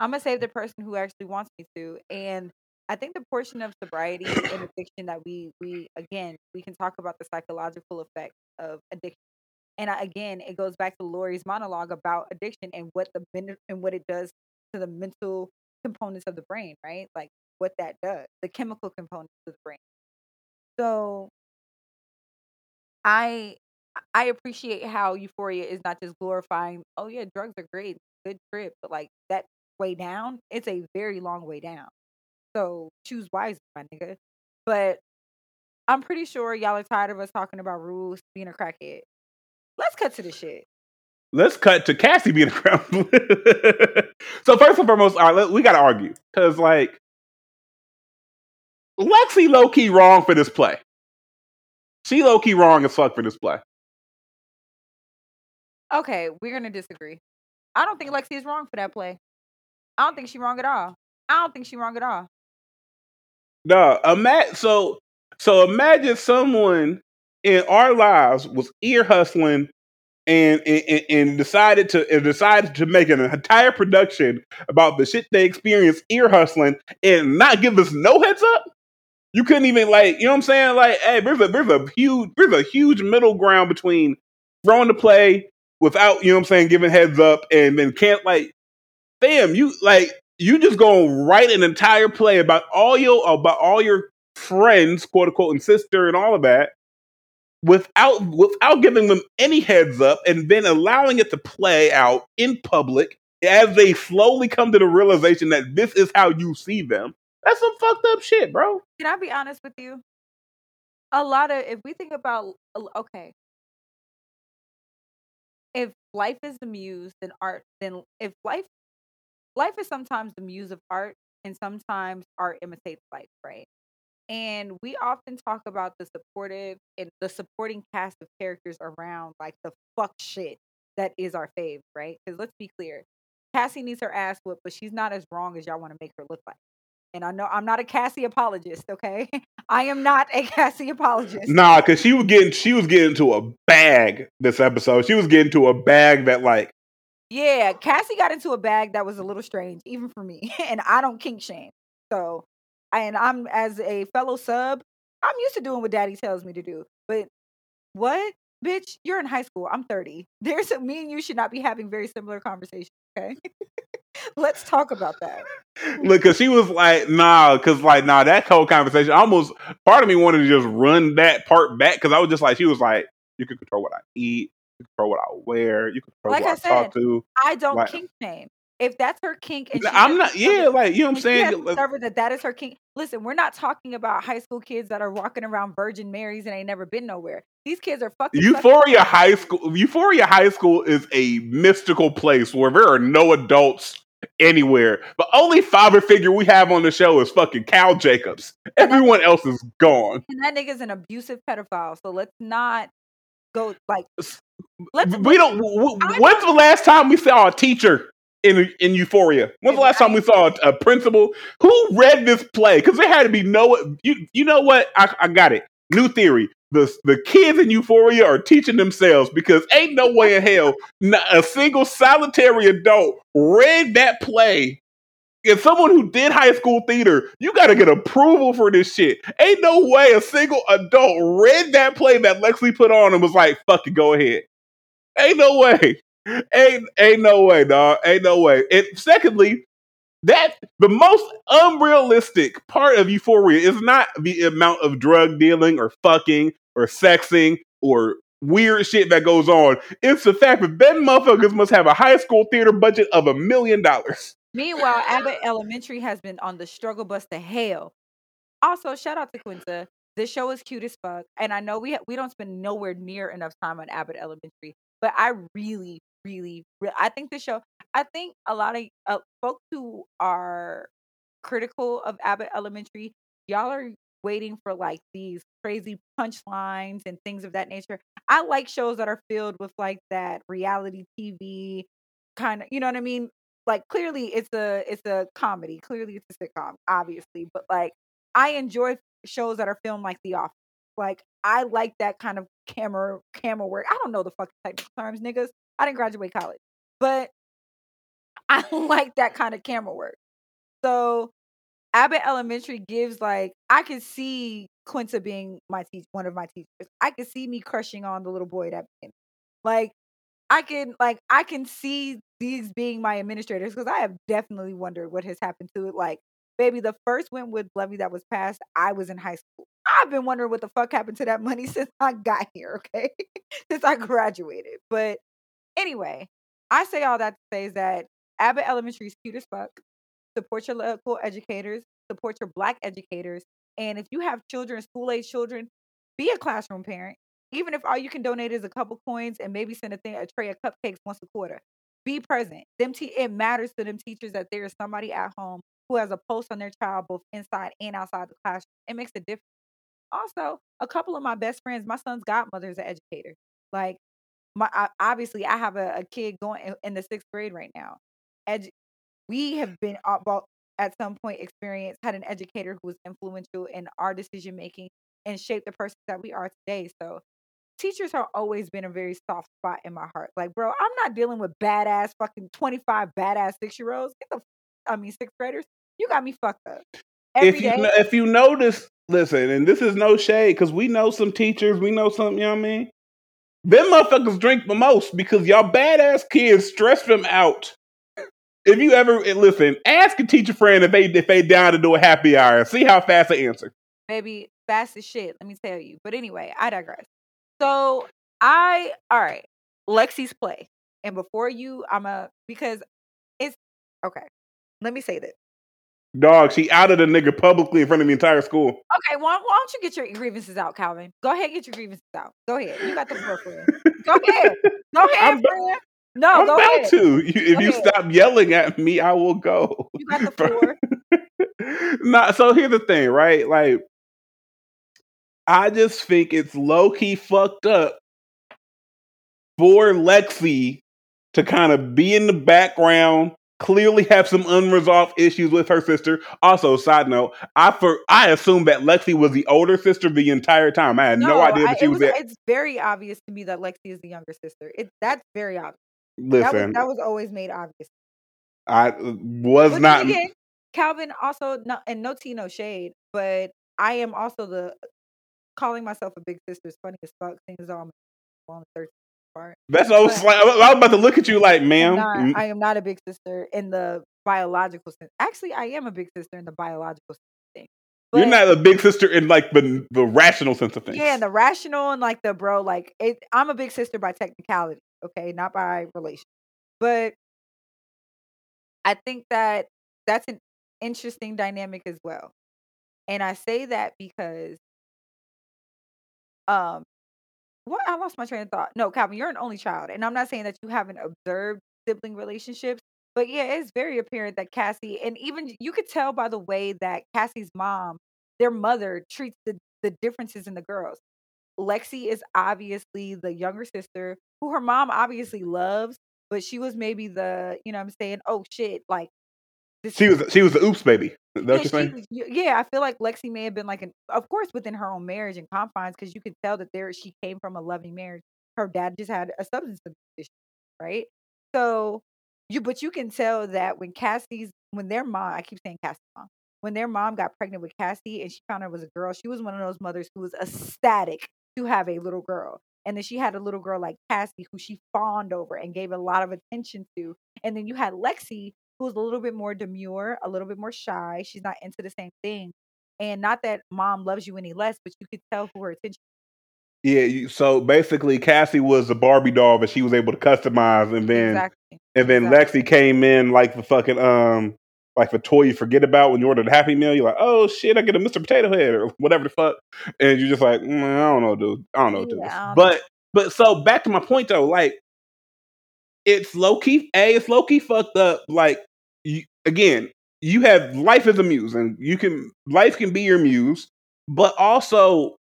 I'm gonna save the person who actually wants me to, and I think the portion of sobriety and addiction that we we again we can talk about the psychological effects of addiction. And I, again, it goes back to Laurie's monologue about addiction and what the and what it does to the mental components of the brain, right? Like what that does, the chemical components of the brain. So I I appreciate how Euphoria is not just glorifying, oh yeah, drugs are great, good trip, but like that way down, it's a very long way down. So choose wisely, my nigga. But I'm pretty sure y'all are tired of us talking about Rue's being a crackhead. Let's cut to the shit. Let's cut to Cassie being a crackhead. so first and foremost, all right, we got to argue because like Lexi low key wrong for this play. She low key wrong as fuck for this play. Okay, we're gonna disagree. I don't think Lexi is wrong for that play. I don't think she's wrong at all. I don't think she's wrong at all. No, imagine so so imagine someone in our lives was ear hustling and, and, and decided to and decided to make an entire production about the shit they experienced ear hustling and not give us no heads up. You couldn't even like, you know what I'm saying? Like, hey, there's a there's a huge there's a huge middle ground between throwing the play, without, you know what I'm saying, giving heads up and then can't like, fam, you like, you just go write an entire play about all your, about all your friends, quote unquote, and sister and all of that without without giving them any heads up and then allowing it to play out in public as they slowly come to the realization that this is how you see them. That's some fucked up shit, bro. Can I be honest with you? A lot of if we think about okay, if life is the muse, then art. Then if life life is sometimes the muse of art, and sometimes art imitates life, right? And we often talk about the supportive and the supporting cast of characters around like the fuck shit that is our fave, right? Because let's be clear, Cassie needs her ass whooped, but she's not as wrong as y'all want to make her look like. And I know I'm not a Cassie apologist, okay? I am not a Cassie apologist. Nah, because she was getting she was getting to a bag this episode. She was getting to a bag that like Yeah, Cassie got into a bag that was a little strange, even for me. and I don't kink shame. So and I'm as a fellow sub, I'm used to doing what daddy tells me to do. But what? Bitch, you're in high school. I'm 30. There's a, me and you should not be having very similar conversations, okay? Let's talk about that. Look, cause she was like, nah, cause like, nah, that whole conversation almost part of me wanted to just run that part back because I was just like, she was like, you can control what I eat, you control what I wear, you control like I, I said, talk to. I don't like, kink shame. If that's her kink, and I'm not, yeah, like you know what I'm saying. Discovered that that is her kink. Listen, we're not talking about high school kids that are walking around Virgin Marys and ain't never been nowhere. These kids are fucking. Euphoria fucking- High School. Euphoria High School is a mystical place where there are no adults anywhere. The only father figure we have on the show is fucking Cal Jacobs. Everyone else is gone. And that nigga's an abusive pedophile. So let's not go like. Let's, we don't. when's the last time we saw a teacher in in Euphoria? When's the last time we saw a, a principal who read this play? Because there had to be no. You you know what? I, I got it. New theory. The, the kids in Euphoria are teaching themselves because ain't no way in hell not a single solitary adult read that play. If someone who did high school theater, you got to get approval for this shit. Ain't no way a single adult read that play that Lexley put on and was like, "Fuck it, go ahead." Ain't no way. Ain't ain't no way, dog. Ain't no way. And secondly, that the most unrealistic part of Euphoria is not the amount of drug dealing or fucking or sexing or weird shit that goes on. It's the fact that them motherfuckers must have a high school theater budget of a million dollars. Meanwhile, Abbott Elementary has been on the struggle bus to hell. Also, shout out to Quinta. This show is cute as fuck, and I know we ha- we don't spend nowhere near enough time on Abbott Elementary, but I really, really, really I think the show. I think a lot of uh, folks who are critical of Abbott Elementary, y'all are waiting for like these crazy punchlines and things of that nature. I like shows that are filled with like that reality TV kind of, you know what I mean? Like clearly it's a it's a comedy. Clearly it's a sitcom, obviously, but like I enjoy shows that are filmed like The Office. Like I like that kind of camera camera work. I don't know the fucking technical terms, niggas. I didn't graduate college, but I like that kind of camera work. So Abbott Elementary gives like I could see Quinta being my teacher one of my teachers. I could see me crushing on the little boy that like I can like I can see these being my administrators because I have definitely wondered what has happened to it. Like, baby, the first Wentworth levy that was passed, I was in high school. I've been wondering what the fuck happened to that money since I got here, okay? since I mm-hmm. graduated. But anyway, I say all that to say is that Abbott Elementary is cute as fuck. Support your local educators, support your black educators. And if you have children, school age children, be a classroom parent. Even if all you can donate is a couple coins and maybe send a thing, a tray of cupcakes once a quarter. Be present. Them te- it matters to them teachers that there is somebody at home who has a pulse on their child both inside and outside the classroom. It makes a difference. Also, a couple of my best friends, my son's godmother is an educator. Like my I, obviously I have a, a kid going in, in, the sixth grade right now. Edu- we have been at some point experienced had an educator who was influential in our decision making and shaped the person that we are today. So teachers have always been a very soft spot in my heart. Like, bro, I'm not dealing with badass fucking 25 badass six year olds. Get the I mean sixth graders. You got me fucked up. Every if you day. if you notice, listen, and this is no shade because we know some teachers, we know some, you know what I mean. them motherfuckers drink the most because y'all badass kids stress them out. If you ever eh, listen, ask a teacher friend if they if they down to do a happy hour. See how fast they answer. Maybe fast as shit. Let me tell you. But anyway, I digress. So I all right. Lexi's play, and before you, I'm a because it's okay. Let me say this. Dog, she outed a nigga publicly in front of the entire school. Okay, why, why don't you get your grievances out, Calvin? Go ahead, get your grievances out. Go ahead. You got the floor, friend. Go ahead. Go ahead, I'm, friend. No, I'm go about ahead. to. You, if Go you ahead. stop yelling at me, I will go. You got the floor. nah, so here's the thing, right? Like, I just think it's low key fucked up for Lexi to kind of be in the background, clearly have some unresolved issues with her sister. Also, side note, I for I assumed that Lexi was the older sister the entire time. I had no, idea I- that she was, was. there. It's very obvious to me that Lexi is the younger sister. It that's very obvious. That was Listen, that was always made obvious. I uh, was But not. again, Calvin also no, and no tea, no shade, but I am also the calling myself a big sister is funny as fuck. Seeing as though I'm on the thirteenth part. That's what I was like. I was about to look at you like, ma'am. not, I am not a big sister in the biological sense. Actually, I am a big sister in the biological thing. You're not a big sister in like the the rational sense of things. Yeah, and the rational and like the bro, like it, I'm a big sister by technicality, okay, not by relation. But I think that that's an interesting dynamic as well. And I say that because um what I lost my train of thought. No, Calvin, you're an only child. And I'm not saying that you haven't observed sibling relationships, but yeah, it's very apparent that Cassie and even you could tell by the way that Cassie's mom, their mother, treats the, the differences in the girls. Lexi is obviously the younger sister who her mom obviously loves, but she was maybe the, you know I'm saying, oh shit, like She was she was the oops baby. Yeah, she- yeah, I feel like Lexi may have been like an, of course, within her own marriage and confines, because you could tell that there she came from a loving marriage. Her dad just had a substance abuse issue, right? So you, but you can tell that when Cassie's, when their mom, I keep saying Cassie's mom, when their mom got pregnant with Cassie and she found out it was a girl, she was one of those mothers who was ecstatic to have a little girl. And then she had a little girl like Cassie who she fawned over and gave a lot of attention to. And then you had Lexi, who's a little bit more demure, a little bit more shy. She's not into the same thing. And not that mom loves you any less, but you could tell who her attention. Yeah. You, so basically, Cassie was a Barbie doll that she was able to customize, and then exactly. and then exactly. Lexi came in like the fucking um like the toy you forget about when you order the Happy Meal. You're like, oh shit, I get a Mr. Potato Head or whatever the fuck, and you're just like, mm, I don't know, dude. I don't know, dude. Yeah, don't But but so back to my point though, like it's low key. A, it's low key fucked up. Like again, you have life as a muse, and you can life can be your muse, but also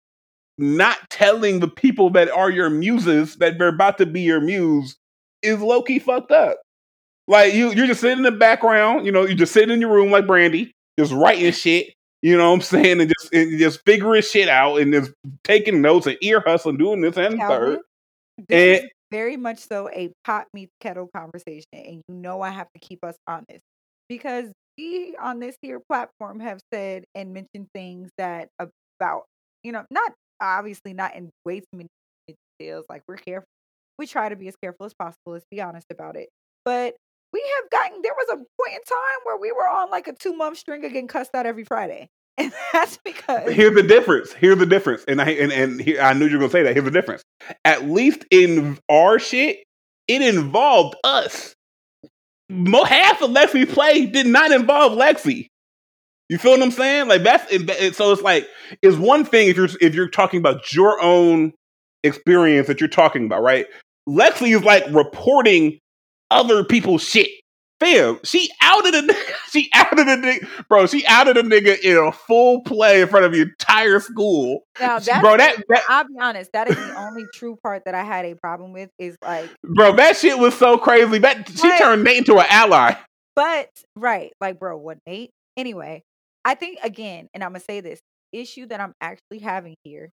not telling the people that are your muses that they're about to be your muse is low key fucked up. Like you, you're just sitting in the background. You know, you're just sitting in your room like Brandy, just writing shit. You know what I'm saying, and just and just figuring shit out, and just taking notes and ear hustling, doing this and Calvin, third. this And- very much so a pot meets kettle conversation, and you know I have to keep us honest because we on this here platform have said and mentioned things that about you know not obviously not in way too many details. Like we're careful, we try to be as careful as possible. Let's be honest about it, but. We have gotten there was a point in time where we were on like a two month string of getting cussed out every Friday. And that's because Here's the difference. Here's the difference. And I and, and here, I knew you were gonna say that. Here's the difference. At least in our shit, it involved us. Half of Lexi's play did not involve Lexi. You feel what I'm saying? Like that's so. It's like it's one thing if you're if you're talking about your own experience that you're talking about, right? Lexi is like reporting other people's shit. Fam, she outed a nigga. She outed a nigga, bro. She outed a nigga in a full play in front of the entire school. now bro, that, that I'll be honest, that is the only true part that I had a problem with is like bro, that shit was so crazy. That she turned Nate into an ally. But right, like bro, what Nate? Anyway, I think again, and I'm gonna say this issue that I'm actually having here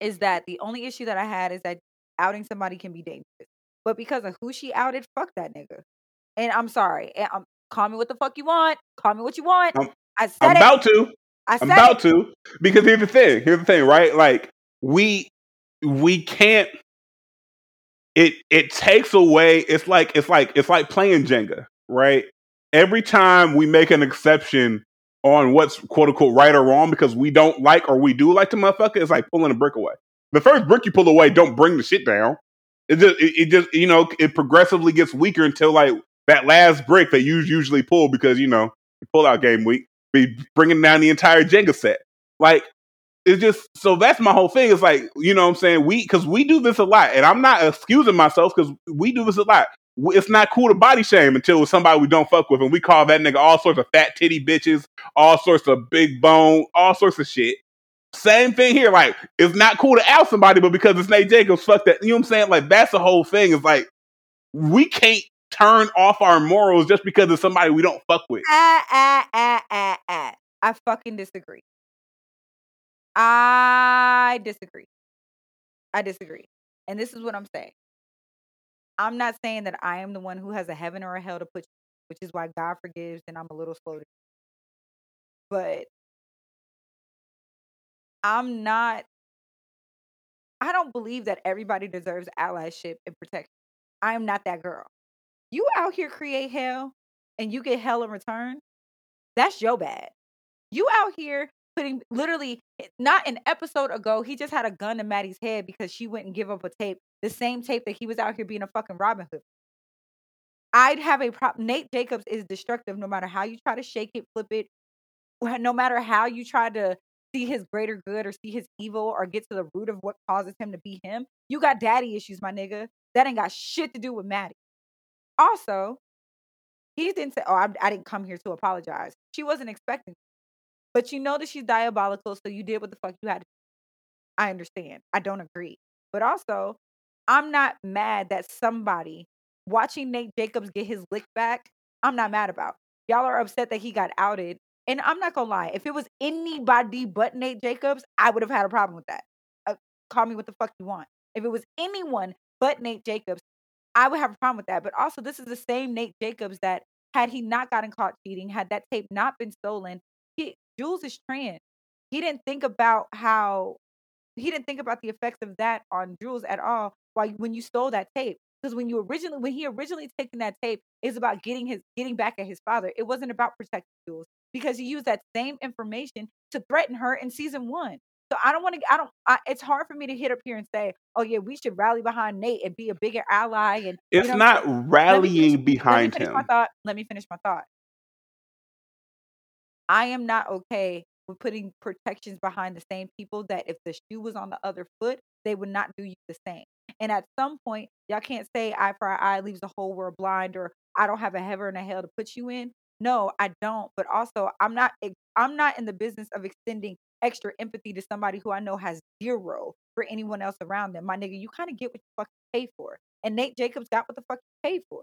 is that the only issue that I had is that outing somebody can be dangerous. But because of who she outed, fuck that nigga. And I'm sorry. And I'm call me what the fuck you want. Call me what you want. I'm- I said I'm it. about to. I said I'm about it. to. Because here's the thing. Here's the thing, right? Like we we can't it it takes away. It's like it's like it's like playing Jenga, right? Every time we make an exception on what's quote unquote right or wrong because we don't like or we do like the motherfucker, it's like pulling a brick away. The first brick you pull away, don't bring the shit down. It just it, it just you know it progressively gets weaker until like that last brick that you usually pull because you know pull out game week be bringing down the entire Jenga set. Like it's just so that's my whole thing. It's like you know what I'm saying we because we do this a lot, and I'm not excusing myself because we do this a lot. It's not cool to body shame until it's somebody we don't fuck with, and we call that nigga all sorts of fat titty bitches, all sorts of big bone, all sorts of shit. Same thing here. Like it's not cool to out somebody, but because it's Nate Jacobs, fuck that. You know what I'm saying? Like that's the whole thing. It's like we can't turn off our morals just because of somebody we don't fuck with. Ah, ah, ah, ah, ah. I fucking disagree. I disagree. I disagree. And this is what I'm saying. I'm not saying that I am the one who has a heaven or a hell to put you, which is why God forgives and I'm a little slow to. But I'm not I don't believe that everybody deserves allyship and protection. I am not that girl. You out here create hell and you get hell in return. That's your bad. You out here putting literally eh, not an episode ago, he just had a gun to Maddie's head because she wouldn't give up a tape, the same tape that he was out here being a fucking Robin Hood. I'd have a problem. Nate Jacobs is destructive no matter how you try to shake it, flip it, no matter how you try to see his greater good or see his evil or get to the root of what causes him to be him. You got daddy issues, my nigga. That ain't got shit to do with Maddie. Also, he didn't say, Oh, I, I didn't come here to apologize. She wasn't expecting. But you know that she's diabolical, so you did what the fuck you had to I understand. I don't agree. But also, I'm not mad that somebody watching Nate Jacobs get his lick back, I'm not mad about. Y'all are upset that he got outed. And I'm not gonna lie, if it was anybody but Nate Jacobs, I would have had a problem with that. Uh, call me what the fuck you want. If it was anyone but Nate Jacobs, I would have a problem with that. But also, this is the same Nate Jacobs that had he not gotten caught cheating, had that tape not been stolen, he Jules is trans. He didn't think about how he didn't think about the effects of that on Jules at all. Why when you stole that tape? Because when you originally when he originally taken that tape, is about getting his getting back at his father. It wasn't about protecting Jules because he used that same information to threaten her in season one. So I don't want to. I don't. I, it's hard for me to hit up here and say, "Oh yeah, we should rally behind Nate and be a bigger ally." And it's you know, not rallying finish, behind let me finish him. My thought. Let me finish my thought. I am not okay with putting protections behind the same people that if the shoe was on the other foot, they would not do you the same. And at some point, y'all can't say eye for eye leaves the whole world blind or I don't have a heaven and a hell to put you in. No, I don't. But also, I'm not. I'm not in the business of extending extra empathy to somebody who I know has zero for anyone else around them. My nigga, you kind of get what you pay for. And Nate Jacobs got what the fuck he paid for.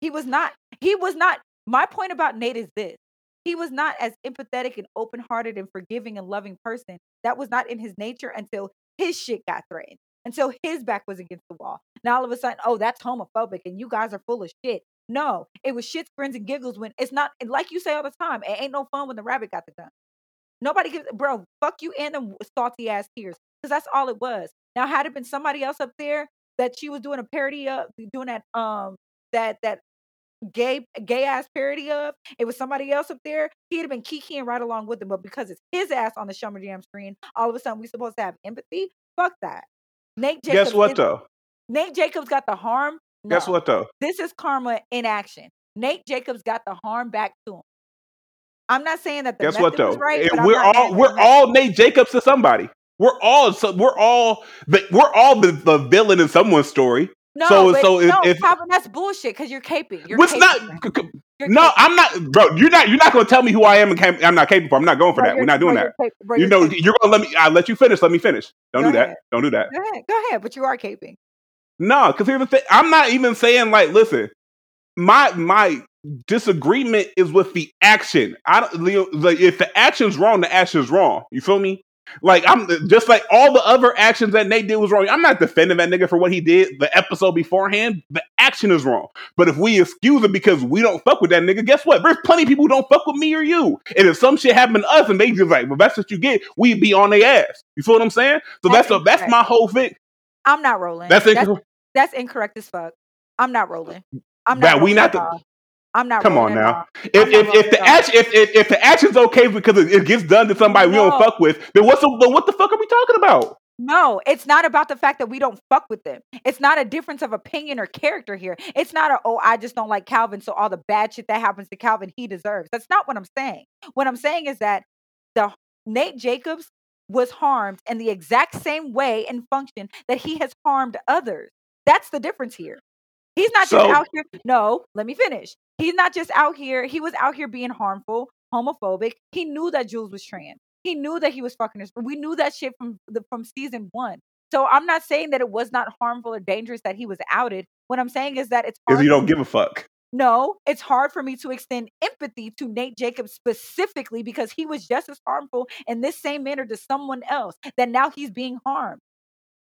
He was not. He was not. My point about Nate is this: he was not as empathetic and open-hearted and forgiving and loving person. That was not in his nature until his shit got threatened. Until his back was against the wall. Now all of a sudden, oh, that's homophobic and you guys are full of shit. No, it was shits, grins, and giggles when it's not like you say all the time. It ain't no fun when the rabbit got the gun. Nobody gives, bro. Fuck you and them salty ass tears, because that's all it was. Now, had it been somebody else up there that she was doing a parody of, doing that um that that gay gay ass parody of, it was somebody else up there, he'd have been kikiing right along with them. But because it's his ass on the Summer Jam screen, all of a sudden we supposed to have empathy. Fuck that. Nate Jacobs. Guess what is- though? Nate Jacobs got the harm. Guess what though? This is karma in action. Nate Jacobs got the harm back to him. I'm not saying that the Guess what though? right, we're all we're all Nate Jacobs to somebody. We're all so we're all the, we're all the, the villain in someone's story. No, so but, so if, no, if Papa, that's bullshit because you're caping. You're what's caping, not man. c- c- You're no, caping. I'm not, bro. You're not. You're not going to tell me who I am and can, I'm not capable. for. I'm not going for Bro, that. We're not doing bro, that. cap- bro, You know, caping. you're going to let me. I let you finish. Let me finish. Don't Go do that. Don't do that. Go ahead, go ahead, but you are caping. No, because here's the thing. I'm not even saying like, listen, my my disagreement is with the action. I don't Leo, like if the action's wrong, the action's wrong. You feel me? Like I'm just like all the other actions that Nate did was wrong. I'm not defending that nigga for what he did the episode beforehand. The action is wrong. But if we excuse it because we don't fuck with that nigga, guess what? There's plenty of people who don't fuck with me or you. And if some shit happened to us and they just like, well, that's what you get, we be on their ass. You feel what I'm saying? So that's That's a, that's my whole thing. I'm not rolling. That's That's, incorrect. That's incorrect as fuck. I'm not rolling. I'm That not. we not the-. I'm not. Come on now. If if, if the action if, if if the action's okay because it, it gets done to somebody we don't fuck with, then what's the, then what the fuck are we talking about? No, it's not about the fact that we don't fuck with them. It's not a difference of opinion or character here. It's not a, oh, I just don't like Calvin, so all the bad shit that happens to Calvin, he deserves. That's not what I'm saying. What I'm saying is that the Nate Jacobs was harmed in the exact same way and function that he has harmed others. That's the difference here. He's not just So- out here. No, let me finish. He's not just out here. He was out here being harmful, homophobic. He knew that Jules was trans. He knew that he was fucking his. We knew that shit from the from season one. So I'm not saying that it was not harmful or dangerous that he was outed. What I'm saying is that it's Because you don't give a fuck. no, it's hard for me to extend empathy to Nate Jacobs specifically because he was just as harmful in this same manner to someone else. That now he's being harmed.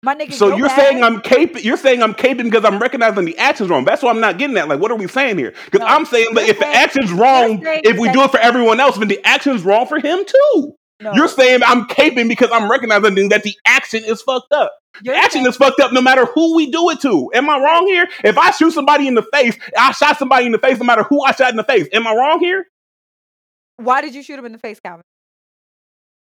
My nigga. So your you're saying I'm caping. You're saying I'm caping because I'm recognizing the action's wrong. That's why I'm not getting that. Like, what are we saying here? Because No, I'm saying that you're if the action's wrong, if we do it for everyone else, then the action's wrong for him too. No, You're saying I'm caping because I'm recognizing that the action is fucked up. you're The action saying- is fucked up no matter who we do it to. Am I wrong here? If I shoot somebody in the face, I shot somebody in the face no matter who I shot in the face. Am I wrong here? Why did you shoot him in the face, Calvin?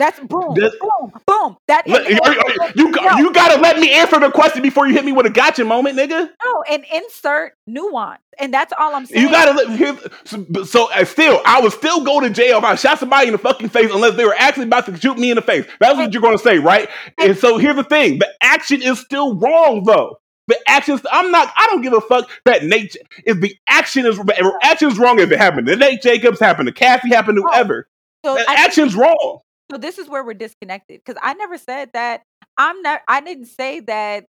That's boom, This- boom, boom. That Let- and- are- you, got- No. you gotta let me answer the question before you hit me with a gotcha moment, nigga. no, and insert nuance, and that's all I'm saying. You gotta let here. So, so uh, still, I would still go to jail if I shot somebody in the fucking face unless they were actually about to shoot me in the face. That's what you're gonna say, right? And so here's the thing: the action is still wrong, though. The actions. I'm not. I don't give a fuck that Nate. If the action is if action's wrong, if it happened to Nate Jacobs, happened to Kathy, happened to Oh, whoever, So the I think- action's wrong. So this is where we're disconnected because I never said that. I'm not. I didn't say that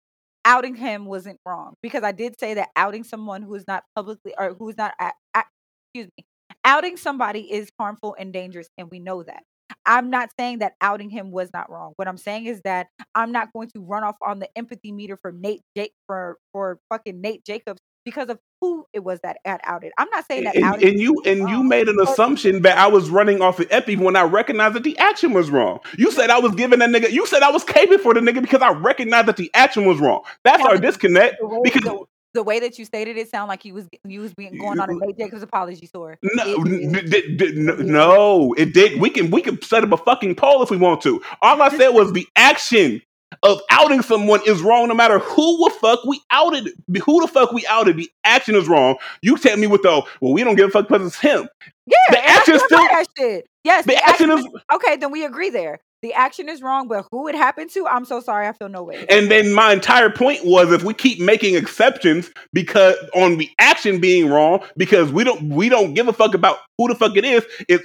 outing him wasn't wrong because I did say that outing someone who is not publicly or who is not. excuse me. Outing somebody is harmful and dangerous, and we know that. I'm not saying that outing him was not wrong. What I'm saying is that I'm not going to run off on the empathy meter for Nate Jake for for fucking Nate Jacobs because of who it was that had outed. I'm not saying that And, outing and you and you made an assumption that I was running off the epi when I recognized that the action was wrong. You said I was giving that nigga. You said I was caping for the nigga because I recognized that the action was wrong. That's our disconnect. the way, Because the, the way that you stated it sounded like you was you was being going on a Nate Jacobs apology tour. no, It d- d- no, no, it did. We can we can set up a fucking poll if we want to. All I said was the action of outing someone is wrong no matter who the fuck we outed. Who the fuck we outed, the action is wrong. You tell me with the well, we don't give a fuck because it's him. Yeah, The action stand still- that shit. Yes, The action is okay. Then we agree there. The action is wrong, but who it happened to? I'm so sorry. I feel no way. And then my entire point was if we keep making exceptions because on the action being wrong, because we don't we don't give a fuck about who the fuck it is, it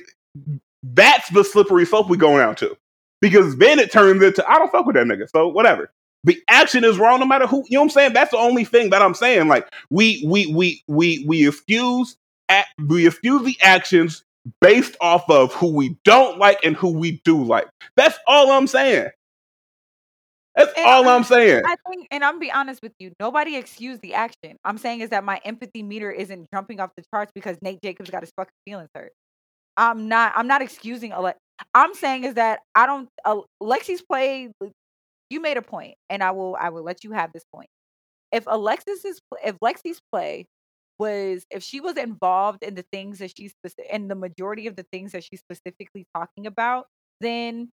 that's the slippery slope we're going out to. Because then it turns into I don't fuck with that nigga. So whatever. The action is wrong no matter who you know what I'm saying? That's the only thing that I'm saying. Like we we we we we excuse at we excuse the actions based off of who we don't like and who we do like. That's all I'm saying. That's And all I'm saying. I think, and I'm be honest with you, nobody excused the action. I'm saying is that my empathy meter isn't jumping off the charts because Nate Jacobs got his fucking feelings hurt. I'm not. I'm not excusing. I'm saying is that I don't. Uh, Lexi's play. You made a point, and I will. I will let you have this point. If Alexis's, if Lexi's play was, if she was involved in the things that she's in the majority of the things that she's specifically talking about, then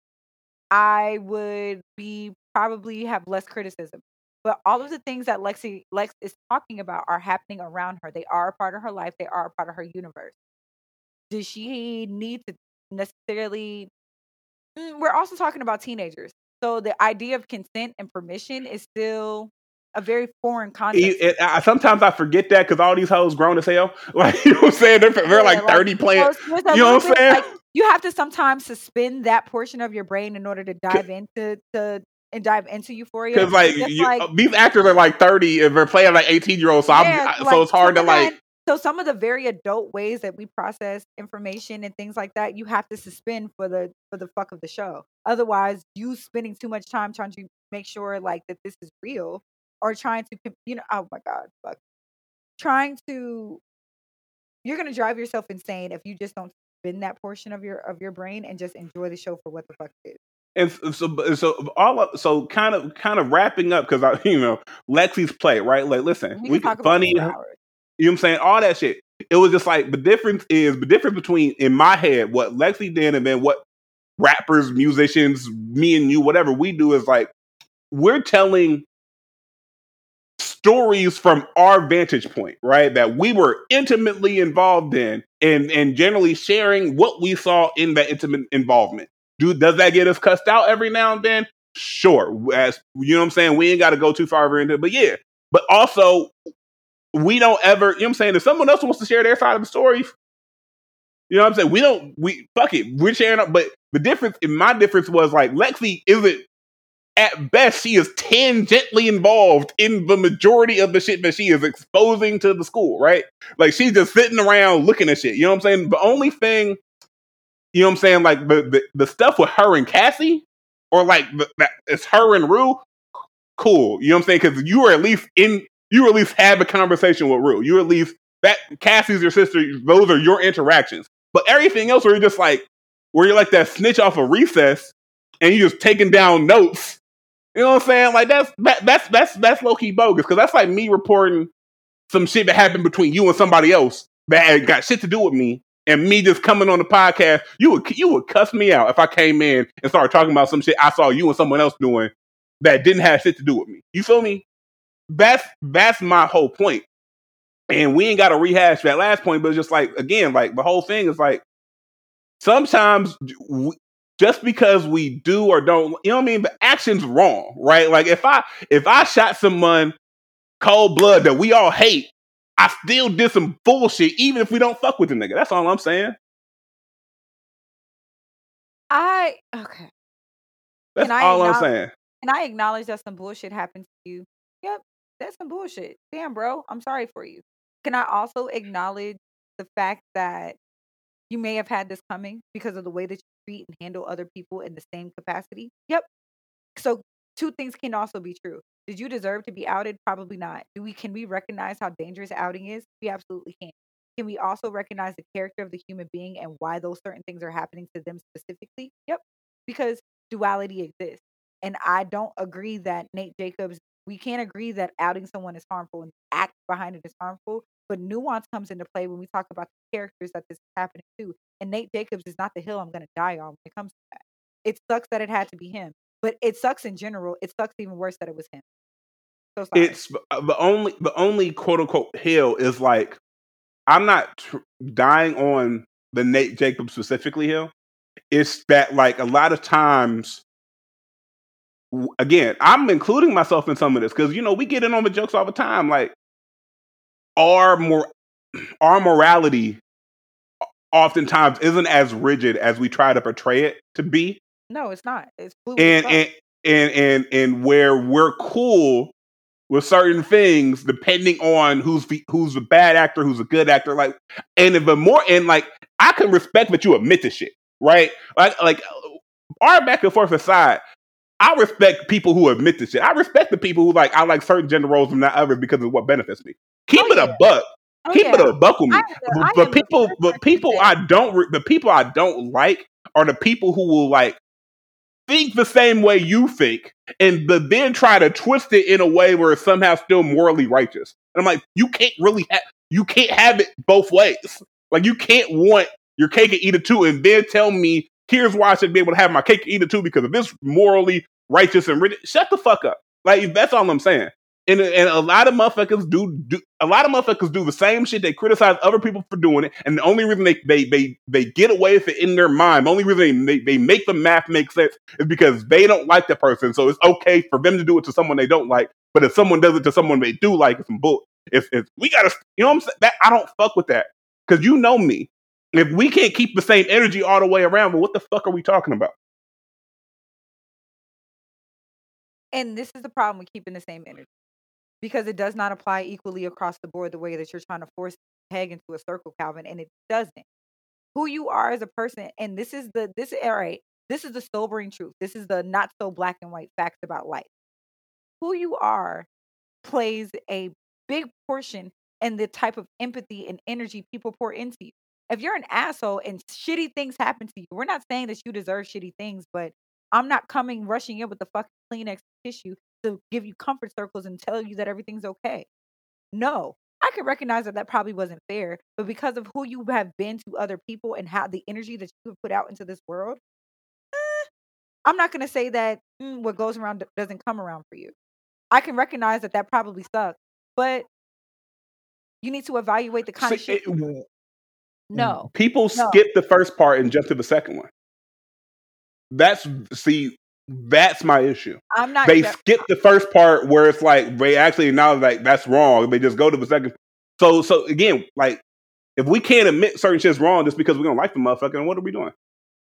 I would be probably have less criticism. But all of the things that Lexi Lex is talking about are happening around her. They are a part of her life. They are a part of her universe. Does she need to necessarily? Mm, We're also talking about teenagers, so the idea of consent and permission is still a very foreign concept. E- it- I, sometimes I forget that because all these hoes grown as hell. Like you know what I'm saying? They're, they're Yeah, like like, 30 playing. So it's- there's a you know what I'm saying? Like, you have to sometimes suspend that portion of your brain in order to dive into to and dive into euphoria. Because like, you, like- uh, these actors are like 30 and they're playing like 18 year olds. So, Yeah, I'm, like, so it's hard to like. So some of the very adult ways that we process information and things like that, you have to suspend for the for the fuck of the show. Otherwise, you spending too much time trying to make sure like that this is real or trying to you know oh my god fuck trying to you're gonna drive yourself insane if you just don't spend that portion of your of your brain and just enjoy the show for what the fuck it is. And so, so all of, so kind of kind of wrapping up because I you know Lexi's play right like listen we, we funny you know what I'm saying all that shit it was just like the difference is the difference between in my head what Lexi did and then what rappers musicians me and you whatever we do is like we're telling stories from our vantage point, right? That we were intimately involved in and and generally sharing what we saw in that intimate involvement. Do does that get us cussed out every now and then? Sure. As you know what I'm saying? We ain't got to go too far into it, but yeah. But also we don't ever, you know what I'm saying? If someone else wants to share their side of the story, you know what I'm saying? We don't we fuck it. We're sharing up, but the difference in my difference was like Lexi isn't at best, she is tangentially involved in the majority of the shit that she is exposing to the school, right? Like she's just sitting around looking at shit. You know what I'm saying? The only thing, you know what I'm saying, like the the, the stuff with her and Cassie, or like the, that it's her and Rue, cool. You know what I'm saying? Because you were at least in, you at least have a conversation with Rue. You at least that Cassie's your sister. Those are your interactions. But everything else, where you're just like, where you're like that snitch off of recess, and you're just taking down notes you know what I'm saying? Like that's that, that's that's that's low key bogus because that's like me reporting some shit that happened between you and somebody else that got shit to do with me, and me just coming on the podcast. You would you would cuss me out if I came in and started talking about some shit I saw you and someone else doing that didn't have shit to do with me. You feel me? That's that's my whole point. And we ain't got to rehash that last point, but just like again, like the whole thing is like sometimes just because we do or don't, you know what I mean? The action's wrong, right? Like if I if I shot someone cold blood that we all hate, I still did some bullshit, even if we don't fuck with the nigga. That's all I'm saying. I okay. That's all I'm saying. And I acknowledge that some bullshit happened to you. Yep, that's some bullshit. Damn, bro, I'm sorry for you. Can I also acknowledge the fact that you may have had this coming because of the way that you treat and handle other people in the same capacity. Yep. So two things can also be true. Did you deserve to be outed? Probably not. Do we can we recognize how dangerous outing is? We absolutely can. Can we also recognize the character of the human being and why those certain things are happening to them specifically? Yep. Because duality exists. And I don't agree that Nate Jacobs, we can't agree that outing someone is harmful and act behind it is harmful. But nuance comes into play when we talk about the characters that this is happening to. And Nate Jacobs is not the hill I'm going to die on when it comes to that. It sucks that it had to be him, but it sucks in general. It sucks even worse that it was him. So it's uh, the only the only quote unquote hill is like I'm not tr- dying on the Nate Jacobs specifically hill. It's that like a lot of times again, I'm including myself in some of this because you know we get in on the jokes all the time. Like our more our morality oftentimes isn't as rigid as we try to portray it to be. No, it's not. It's and, and and and and where we're cool with certain things depending on who's the, who's a bad actor, who's a good actor. Like, and if a more and like, I can respect that you admit to shit, right? Like, like uh, our back and forth aside, I respect people who admit to shit. I respect the people who like I like certain gender roles and not others because of what benefits me. Keep oh, it yeah. a buck. Oh, Keep yeah. it a buck with me. I, but, people, but people I don't, the people I don't like are the people who will like think the same way you think, and but then try to twist it in a way where it's somehow still morally righteous. And I'm like, you can't really have, you can't have it both ways. Like you can't want your cake and eat it too, and then tell me here's why I should be able to have my cake and eat it too because of this morally righteous and. Shut the fuck up. Like that's all I'm saying. And, and a lot of motherfuckers do, do a lot of motherfuckers do the same shit. They criticize other people for doing it, and the only reason they they they, they get away with it in their mind, the only reason they, they make the math make sense is because they don't like the person. So it's okay for them to do it to someone they don't like. But if someone does it to someone they do like, it's some bull. If, if we gotta, you know what I'm saying? That I don't fuck with that because you know me. If we can't keep the same energy all the way around, well, what the fuck are we talking about? And this is the problem with keeping the same energy because it does not apply equally across the board the way that you're trying to force peg into a circle, Calvin, and it doesn't. Who you are as a person, and this is the this all right. This is the sobering truth. This is the not so black and white facts about life. Who you are plays a big portion in the type of empathy and energy people pour into you. If you're an asshole and shitty things happen to you, we're not saying that you deserve shitty things, but I'm not coming rushing in with the fucking Kleenex tissue to give you comfort circles and tell you that everything's okay. No, I can recognize that that probably wasn't fair, but because of who you have been to other people and how the energy that you have put out into this world, eh, I'm not going to say that mm, what goes around doesn't come around for you. I can recognize that that probably sucks, but you need to evaluate the kind See, of shit. it- no, people No. skip the first part and jump to the second one. That's see, that's my issue. I'm not. They skip the first part where it's like they actually now like that's wrong. They just go to the second. So so again, like if we can't admit certain shit's wrong just because we don't like the motherfucker, then what are we doing?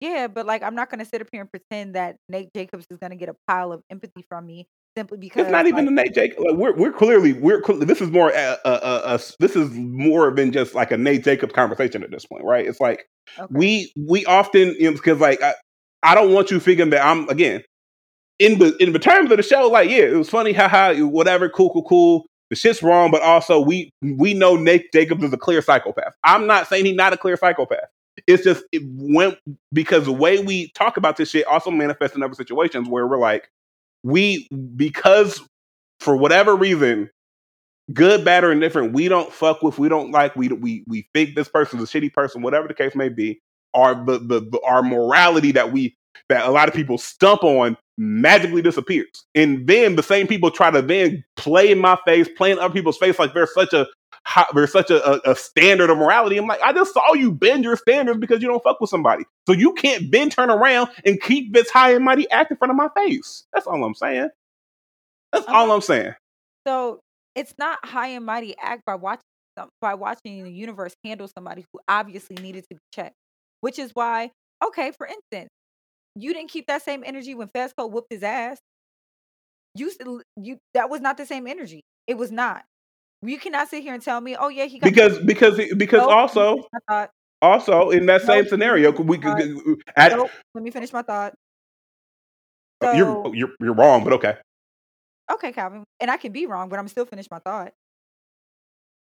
yeah, but like I'm not going to sit up here and pretend that Nate Jacobs is going to get a pile of empathy from me simply because It's not even like, the Nate Jacob. Like we're we're clearly we're this is more uh, uh, uh, uh, this is more than just like a Nate Jacob conversation at this point, right? It's like okay. we we often because like I, I don't want you figuring that I'm again in the in the terms of the show. Like yeah, it was funny, haha, whatever, cool, cool, cool. The shit's wrong, but also we we know Nate Jacobs is a clear psychopath. I'm not saying he's not a clear psychopath. It's just it went because the way we talk about this shit also manifests in other situations where we're like we because for whatever reason good, bad, or indifferent, we don't fuck with, we don't like, we we we think this person's a shitty person, whatever the case may be. Our the, the, our morality that we that a lot of people stump on magically disappears, and then the same people try to then play in my face, play in other people's face like they're such a there's such a, a, a standard of morality. I'm like, I just saw you bend your standards because you don't fuck with somebody, so you can't bend, turn around, and keep this high and mighty act in front of my face. That's all I'm saying. That's all Uh-huh. I'm saying. So it's not high and mighty act by watching by watching the universe handle somebody who obviously needed to be checked. Which is why, okay, for instance, you didn't keep that same energy when Fezco whooped his ass. You you that was not the same energy. It was not. You cannot sit here and tell me, oh yeah, he got because because because Nope, also thought. also in that same scenario could we could at, Nope, let me finish my thought. oh, So you're you're you're wrong but okay Okay, Calvin. And I can be wrong, but I'm still finish my thought.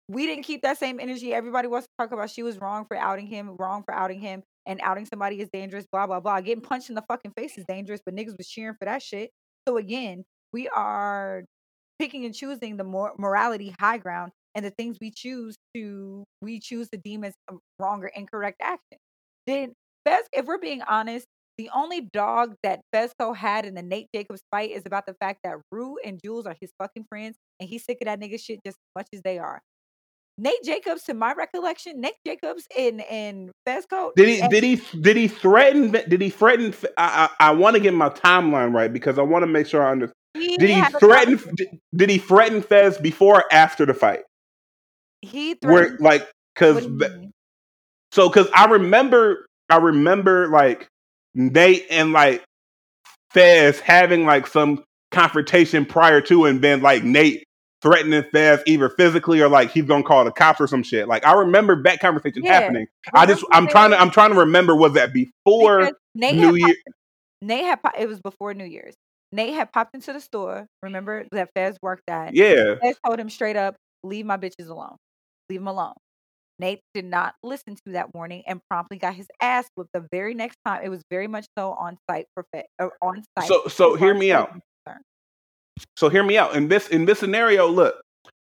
We didn't keep that same energy. Everybody wants to talk about she was wrong for outing him, wrong for outing him, and outing somebody is dangerous, blah, blah, blah. Getting punched in the fucking face is dangerous, but niggas was cheering for that shit. So again, we are picking and choosing the more morality high ground and the things we choose to we choose to deem as wrong or incorrect action. Then Fez, if we're being honest, the only dog that Fezco had in the Nate Jacobs fight is about the fact that Rue and Jules are his fucking friends, and he's sick of that nigga shit just as much as they are. Nate Jacobs, to my recollection, Nate Jacobs and and Fezco. did he and did he did he threaten did he threaten I I, I want to get my timeline right because I want to make sure I understand he did he threaten did, did he threaten Fez before or after the fight He where threatened. like because so because I remember I remember like Nate and like Fez having like some confrontation prior to and then like Nate threatening Fez either physically or like he's gonna call the cops or some shit. Like I remember that conversation Yeah. happening. I just I'm trying to I'm trying to remember was that before New Year? Nate had it was before New Year's. Nate had popped into the store. Remember that Fez worked at. Yeah. Fez told him straight up, "Leave my bitches alone. Leave them alone." Nate did not listen to that warning and promptly got his ass whipped the very next time. It was very much so on sight for Fez. On sight. So so hear me out. So hear me out. In this in this scenario, look,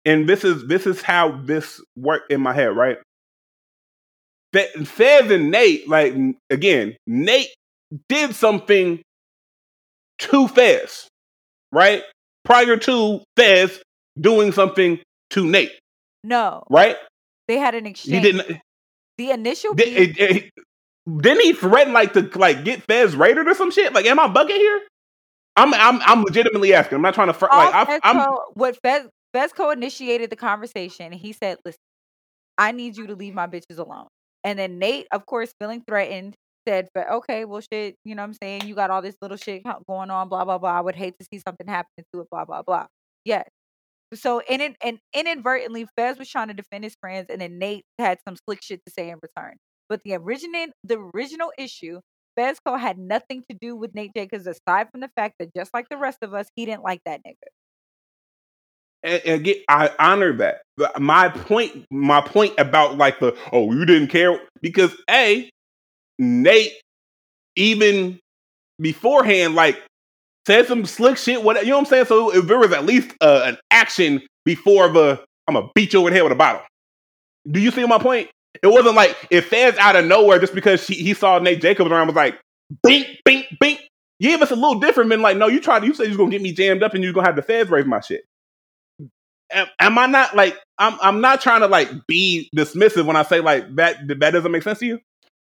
and this is this is how this worked in my head, right? Fe- Fez and Nate, like again, Nate did something to Fez, right? Prior to Fez doing something to Nate, No, right? they had an exchange. He didn't. the initial Did, beef, it- it- didn't he threaten like to like get Fez raided or some shit? Like, am I bugging here? I'm I'm I'm legitimately asking. I'm not trying to fr- like I, I'm what Fez, Fezco initiated the conversation. He said, "Listen, I need you to leave my bitches alone." And then Nate, of course, feeling threatened, said, "But okay, well, shit, you know what I'm saying? You got all this little shit going on, blah blah blah. I would hate to see something happen to it, blah blah blah." Yes. So in it and inadvertently, Fez was trying to defend his friends, and then Nate had some slick shit to say in return. But the original, the original issue, Fezco had nothing to do with Nate Jacobs aside from the fact that just like the rest of us, he didn't like that nigga. and, and again, I honor that. My point, my point about like the oh you didn't care because a Nate even beforehand, like said some slick shit. What you know what I'm saying? So if there was at least uh, an action before the I'm gonna beat you over the head with a bottle. Do you see my point? It wasn't like if Fez out of nowhere just because she, he saw Nate Jacobs around was like bink bink bink. Yeah, it's a little different than like no, you tried. You said you're gonna get me jammed up and you're gonna have the Fez raise my shit. Am, am, I not like I'm? I'm not trying to like be dismissive when I say like that. That doesn't make sense to you.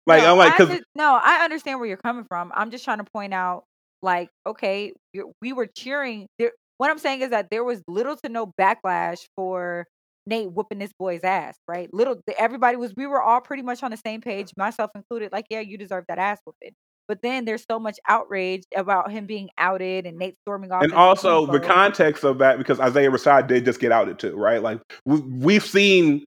Like no, I'm like because no, I understand where you're coming from. I'm just trying to point out like okay, we were cheering. There, what I'm saying is that there was little to no backlash for Nate whooping this boy's ass, right? Little everybody was we were all pretty much on the same page, myself included, like, yeah, you deserve that ass whooping. But then there's so much outrage about him being outed and Nate storming off. And also the context of that, because Isaiah Rashad did just get outed too, right? Like we, we've seen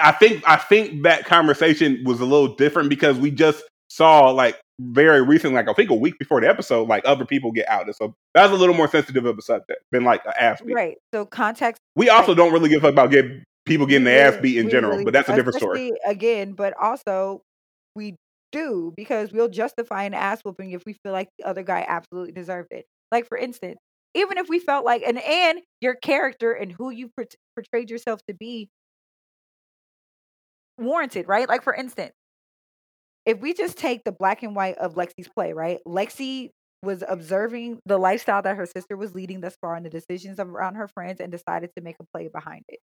I think I think that conversation was a little different because we just saw like very recently, like I think a week before the episode, like other people get outed. So that was a little more sensitive of a subject than like an ass beat. Right. So context. We also don't really give a fuck about get people getting their ass beat in general, really, but that's a different story. Again, but also we do because we'll justify an ass whooping if we feel like the other guy absolutely deserved it. Like for instance, even if we felt like and and your character and who you portrayed yourself to be warranted, right? Like for instance, if we just take the black and white of Lexi's play, right? Lexi was observing the lifestyle that her sister was leading thus far and the decisions around her friends and decided to make a play behind it.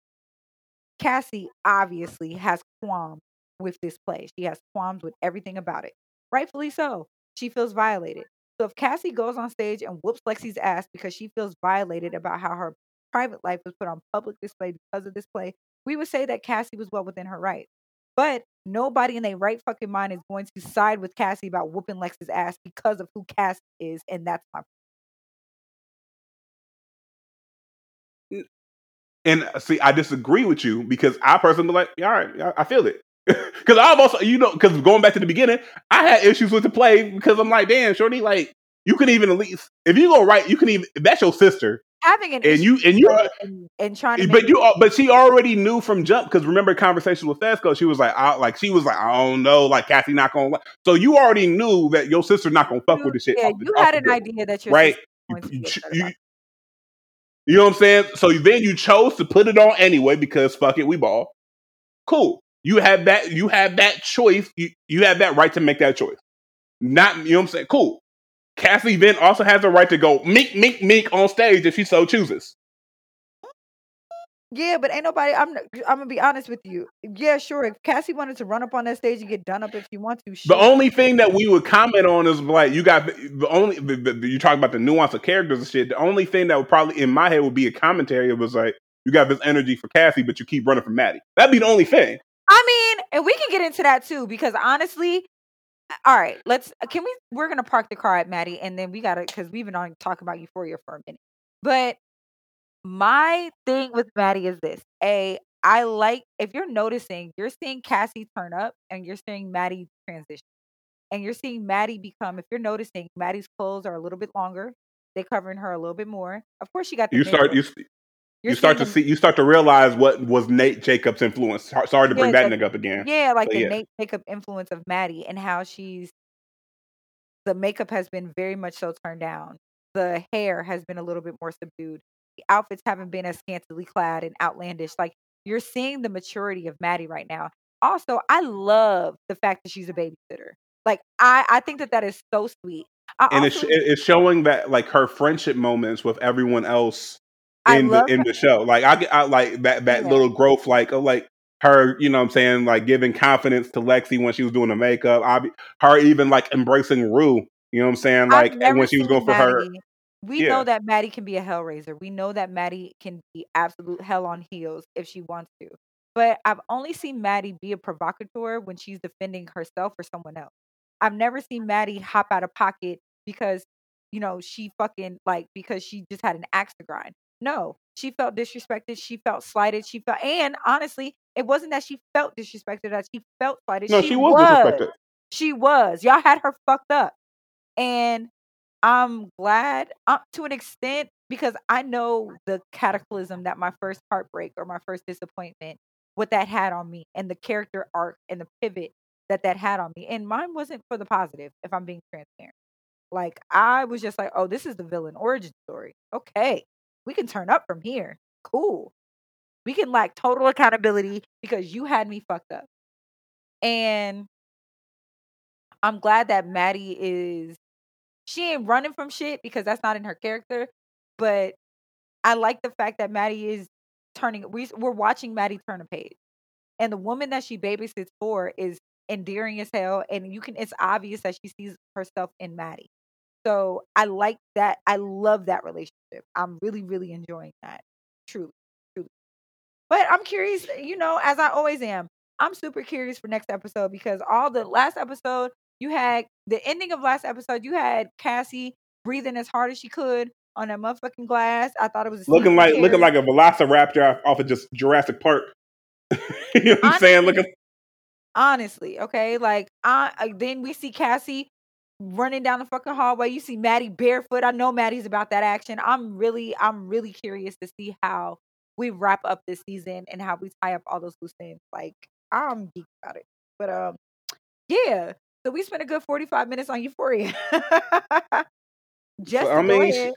Cassie obviously has qualms with this play. She has qualms with everything about it. Rightfully so. She feels violated. So if Cassie goes on stage and whoops Lexi's ass because she feels violated about how her private life was put on public display because of this play, we would say that Cassie was well within her right. But nobody in their right fucking mind is going to side with Cassie about whooping Lex's ass because of who Cassie is, and that's my. And uh, see, I disagree with you because I personally like, all right, I feel it. Because I'm also, you know, because going back to the beginning, I had issues with the play because I'm like, damn, Shorty, like, you can even at least, if you go right, you can even, that's your sister having an and you and you and, and trying to but you but she already knew from jump because remember conversation with Fezco she was like I, like she was like I don't know like Cassie not gonna so you already knew that your sister's not gonna fuck you, with the shit yeah you had an idea that your right? you, you, you, know what I'm saying? So then you chose to put it on anyway because fuck it we ball. Cool. You have that you have that choice you you have that right to make that choice. Not you know what I'm saying? Cool Cassie then also has the right to go meek, meek, meek on stage if she so chooses. Yeah, but ain't nobody. I'm. I'm gonna be honest with you. Yeah, sure. If Cassie wanted to run up on that stage and get done up if she wants to, the only thing that we would comment on is like you got the only. The, the, you talk about the nuance of characters and shit. The only thing that would probably in my head would be a commentary. It was like you got this energy for Cassie, but you keep running from Maddie. That'd be the only thing. I mean, and we can get into that too because honestly, all right, let's. Uh, can we? We're gonna park the car at Maddie, and then we gotta because we've been on talking about Euphoria for a minute. But my thing with Maddie is this: a, I like if you're noticing, you're seeing Cassie turn up, and you're seeing Maddie transition, and you're seeing Maddie become. If you're noticing, Maddie's clothes are a little bit longer. They're covering her a little bit more. Of course, she got. you start. You, you're you start to see you start to realize what was Nate Jacobs' influence. Sorry to bring yeah, that nigga up again. Yeah, like but the yeah. Nate Jacob influence of Maddie and how she's the makeup has been very much so turned down. The hair has been a little bit more subdued. The outfits haven't been as scantily clad and outlandish. Like you're seeing the maturity of Maddie right now. Also, I love the fact that she's a babysitter. Like I, I think that that is so sweet. I and also, it's, it's showing that like her friendship moments with everyone else in the in the show. Like I, I like that that yeah. little growth, like of like her, you know what I'm saying, like giving confidence to Lexi when she was doing the makeup. I, her even like embracing Rue, you know what I'm saying, like when she was going for her. We yeah. know that Maddie can be a hellraiser. We know that Maddie can be absolute hell on heels if she wants to. But I've only seen Maddie be a provocateur when she's defending herself or someone else. I've never seen Maddie hop out of pocket because, you know, she fucking like because she just had an axe to grind. No, she felt disrespected. She felt slighted. She felt, and honestly, it wasn't that she felt disrespected, that she felt slighted. No, she, she was, was disrespected. She was. Y'all had her fucked up. And I'm glad uh, to an extent because I know the cataclysm that my first heartbreak or my first disappointment, what that had on me, and the character arc and the pivot that that had on me. And mine wasn't for the positive, if I'm being transparent. Like I was just like, oh, this is the villain origin story. Okay, we can turn up from here. Cool. We can lack total accountability because you had me fucked up. And I'm glad that Maddie is she ain't running from shit because that's not in her character. But I like the fact that Maddie is turning we we're watching Maddie turn a page. And the woman that she babysits for is endearing as hell. And you can it's obvious that she sees herself in Maddie. So I like that. I love that relationship. I'm really, really enjoying that. Truly, truly. But I'm curious, eh, you know, as I always am, I'm super curious for next episode because all the last episode, you had the ending of last episode, you had Cassie breathing as hard as she could on that motherfucking glass. I thought it was looking like looking like a velociraptor off of just Jurassic Park. you know what I'm saying? Looking honestly, okay. Like I then we see Cassie running down the fucking hallway. You see Maddie barefoot. I know Maddie's about that action. I'm really, I'm really curious to see how we wrap up this season and how we tie up all those loose ends. Like I'm geeked about it. But um, yeah. So we spent a good 45 minutes on Euphoria. just to I mean, go ahead,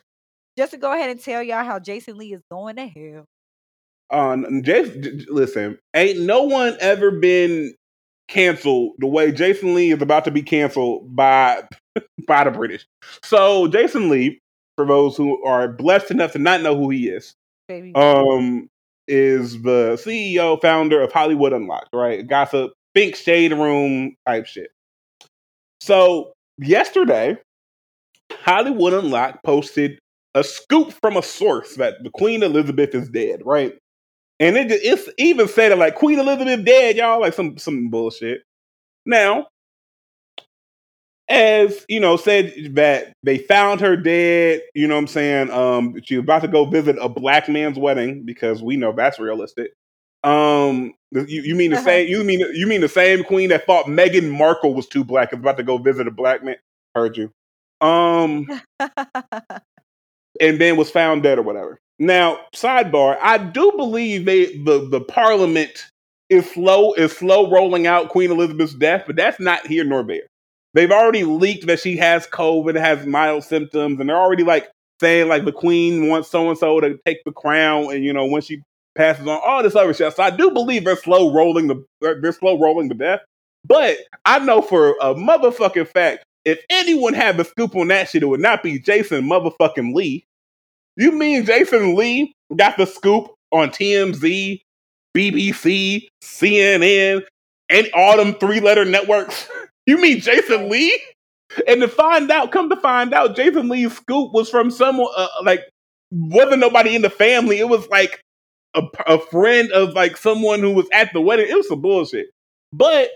just to go ahead and tell y'all how Jason Lee is going to hell. Uh, Jason, listen, ain't no one ever been canceled the way Jason Lee is about to be canceled by by the British. So Jason Lee, for those who are blessed enough to not know who he is, Baby. um, is the CEO founder of Hollywood Unlocked, right? Gossip, think shade room type shit. So yesterday, Hollywood Unlocked posted a scoop from a source that the Queen Elizabeth is dead, right? And it it's even said it like Queen Elizabeth dead, y'all, like some some bullshit. Now, as you know, said that they found her dead. You know what I'm saying? Um, she was about to go visit a black man's wedding because we know that's realistic. Um, you, you mean the uh-huh. same? You mean you mean the same queen that thought Meghan Markle was too black is about to go visit a black man? Heard you. Um, and then was found dead or whatever. Now, sidebar, I do believe they the, the parliament is slow is slow rolling out Queen Elizabeth's death, but that's not here nor there. They've already leaked that she has COVID, has mild symptoms, and they're already like saying like the Queen wants so and so to take the crown, and you know when she passes on all this other shit. So I do believe they're slow rolling the they're slow rolling the death. But I know for a motherfucking fact, if anyone had the scoop on that shit, it would not be Jason motherfucking Lee. You mean Jason Lee got the scoop on TMZ, BBC, CNN, and all them three letter networks? you mean Jason Lee? And to find out, come to find out, Jason Lee's scoop was from someone uh, like wasn't nobody in the family. It was like a, a friend of like someone who was at the wedding. It was some bullshit. But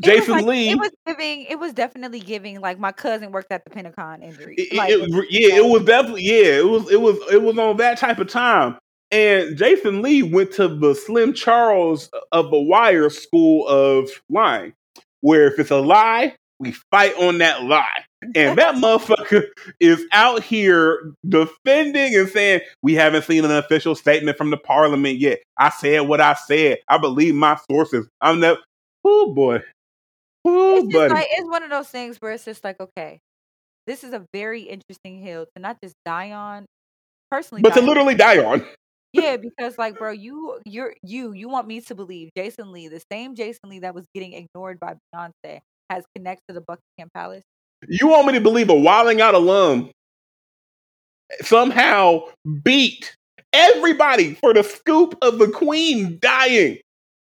Jason like, Lee. It was giving. It was definitely giving. Like my cousin worked at the Pentagon injury. Like, it, yeah, it was definitely. Yeah, it was. It was. It was on that type of time. And Jason Lee went to the Slim Charles uh, of the Wire School of Lying, where if it's a lie, we fight on that lie. And that motherfucker is out here defending and saying, We haven't seen an official statement from the parliament yet. I said what I said. I believe my sources. I'm the oh boy. It's just like it's one of those things where it's just like, okay, this is a very interesting hill to not just die on, personally, but to literally die on. Yeah, because like, bro, you, you're you, you want me to believe Jason Lee, the same Jason Lee that was getting ignored by Beyonce, has connected to the Buckingham Palace. You want me to believe a Wild 'N Out alum somehow beat everybody for the scoop of the Queen dying?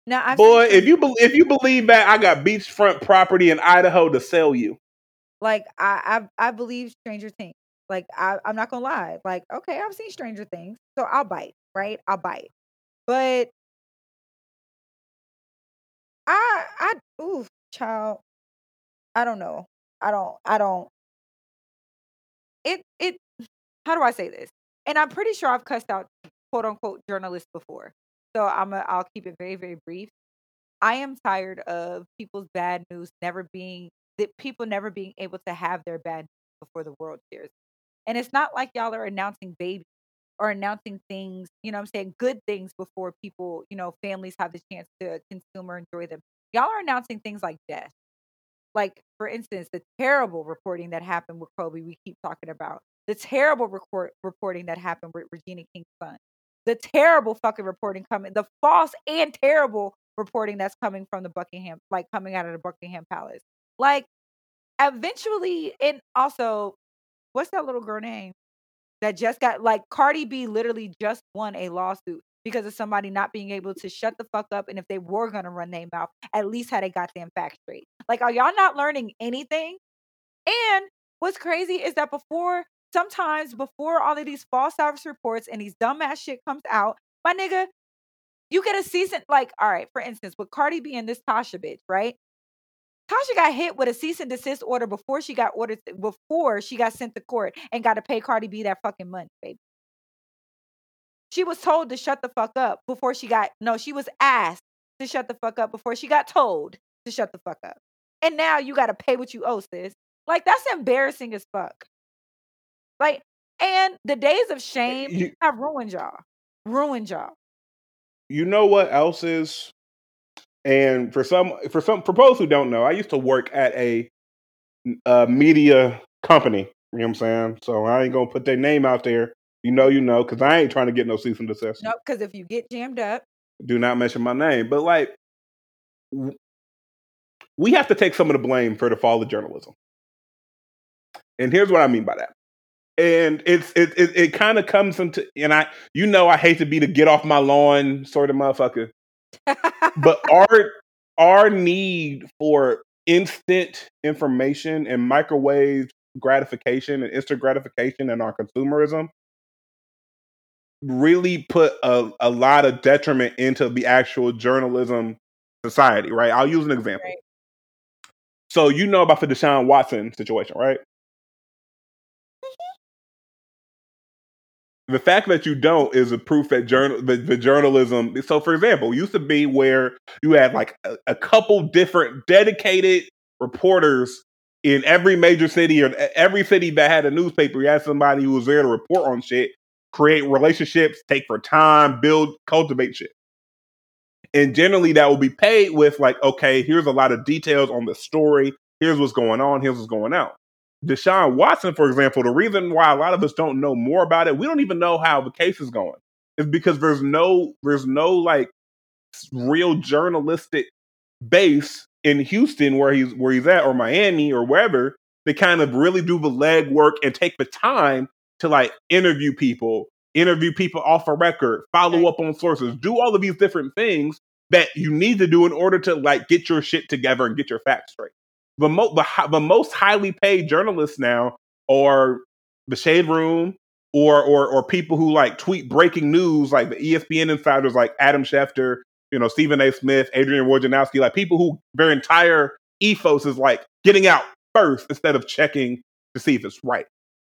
Now, I've boy, if you be- if you believe that, I got beachfront property in Idaho to sell you. Like I I, I believe Stranger Things. Like I, I'm not gonna lie. Like okay, I've seen Stranger Things, so I'll bite. Right, I'll bite. But I I ooh child, I don't know. I don't I don't. It it. How do I say this? And I'm pretty sure I've cussed out quote unquote journalists before. So I'm a, I'll keep it very very brief. I am tired of people's bad news never being that people never being able to have their bad news before the world hears. And it's not like y'all are announcing babies or announcing things, you know I'm saying, good things before people, you know, families have the chance to consume or enjoy them. Y'all are announcing things like death. like for instance, the terrible reporting that happened with Kobe, we keep talking about the terrible report reporting that happened with Regina King's son, the terrible fucking reporting coming, the false and terrible reporting that's coming from the Buckingham, like coming out of the Buckingham Palace. Like eventually, and also, what's that little girl name that just got like Cardi B literally just won a lawsuit because of somebody not being able to shut the fuck up. And if they were gonna run their mouth, at least had a goddamn fact straight. Like, are y'all not learning anything? And what's crazy is that before, sometimes before all of these false service reports and these dumbass shit comes out, my nigga, you get a season like, all right, for instance, with Cardi B and this Tasha bitch, right? Tasha got hit with a cease and desist order before she got ordered before she got sent to court and got to pay Cardi B that fucking money, baby. She was told to shut the fuck up before she got no, she was asked to shut the fuck up before she got told to shut the fuck up. And now you got to pay what you owe, sis. Like that's embarrassing as fuck. Like, and the days of shame You, have ruined y'all. Ruined y'all. you know what else is? And for some, for some, for those who don't know, I used to work at a, a media company. You know what I'm saying? So I ain't gonna put their name out there. You know, you know, because I ain't trying to get no cease and desist. Nope. Because if you get jammed up, Do not mention my name. But like, we have to take some of the blame for the fall of journalism. And here's what I mean by that. And it's it it, it kind of comes into and I you know I hate to be the get off my lawn sort of motherfucker, but our our need for instant information and microwave gratification and instant gratification and our consumerism really put a, a lot of detriment into the actual journalism society, right? I'll use an example. Right. So you know about the Deshaun Watson situation, right? The fact that you don't is a proof that journal the, the journalism. So, for example, used to be where you had like a, a couple different dedicated reporters in every major city or every city that had a newspaper. You had somebody who was there to report on shit, create relationships, take for time, build, cultivate shit. And generally, that will be paid with like, okay, here's a lot of details on the story. Here's what's going on. Here's what's going out. Deshaun Watson, for example, the reason why a lot of us don't know more about it, we don't even know how the case is going, is because there's no there's no like real journalistic base in Houston where he's where he's at or Miami or wherever. They kind of really do the legwork and take the time to like interview people, interview people off a record, follow up on sources, do all of these different things that you need to do in order to like get your shit together and get your facts straight the, mo- the, the most highly paid journalists now are the Shade Room or or or people who like tweet breaking news, like the ESPN insiders, like Adam Schefter, you know, Stephen A. Smith, Adrian Wojnarowski, like people who their entire ethos is like getting out first instead of checking to see if it's right.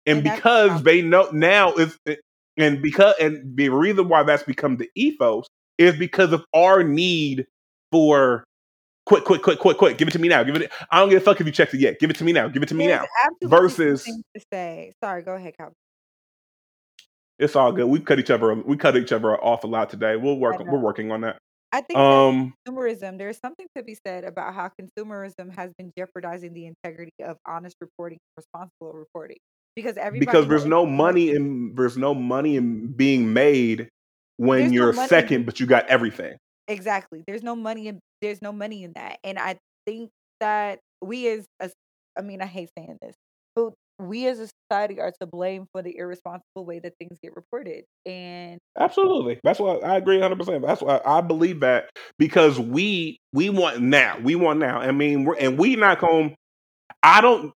And, And because they know now is eh, and because and the reason why that's become the ethos is because of our need for quick, quick, quick, quick, quick. Give it to me now. Give it. I don't give a fuck if you checked it yet. Give it to me now. Give it to me now. Versus- to say. Sorry, go ahead, Cal. It's all good. We cut each other. We cut each other off a lot today. We'll work. We're working on that. I think Um, consumerism, there's something to be said about how consumerism has been jeopardizing the integrity of honest reporting, responsible reporting. Because everybody because there's no money in there's no money in being made when There's you're in- second, but you got everything. Exactly. There's no money in there's no money in that. And I think that we as a I mean, I hate saying this, but we as a society are to blame for the irresponsible way that things get reported. And Absolutely. That's why I agree 100. percent That's why I believe that because we we want now. We want now. I mean, we're, and we not going. I don't.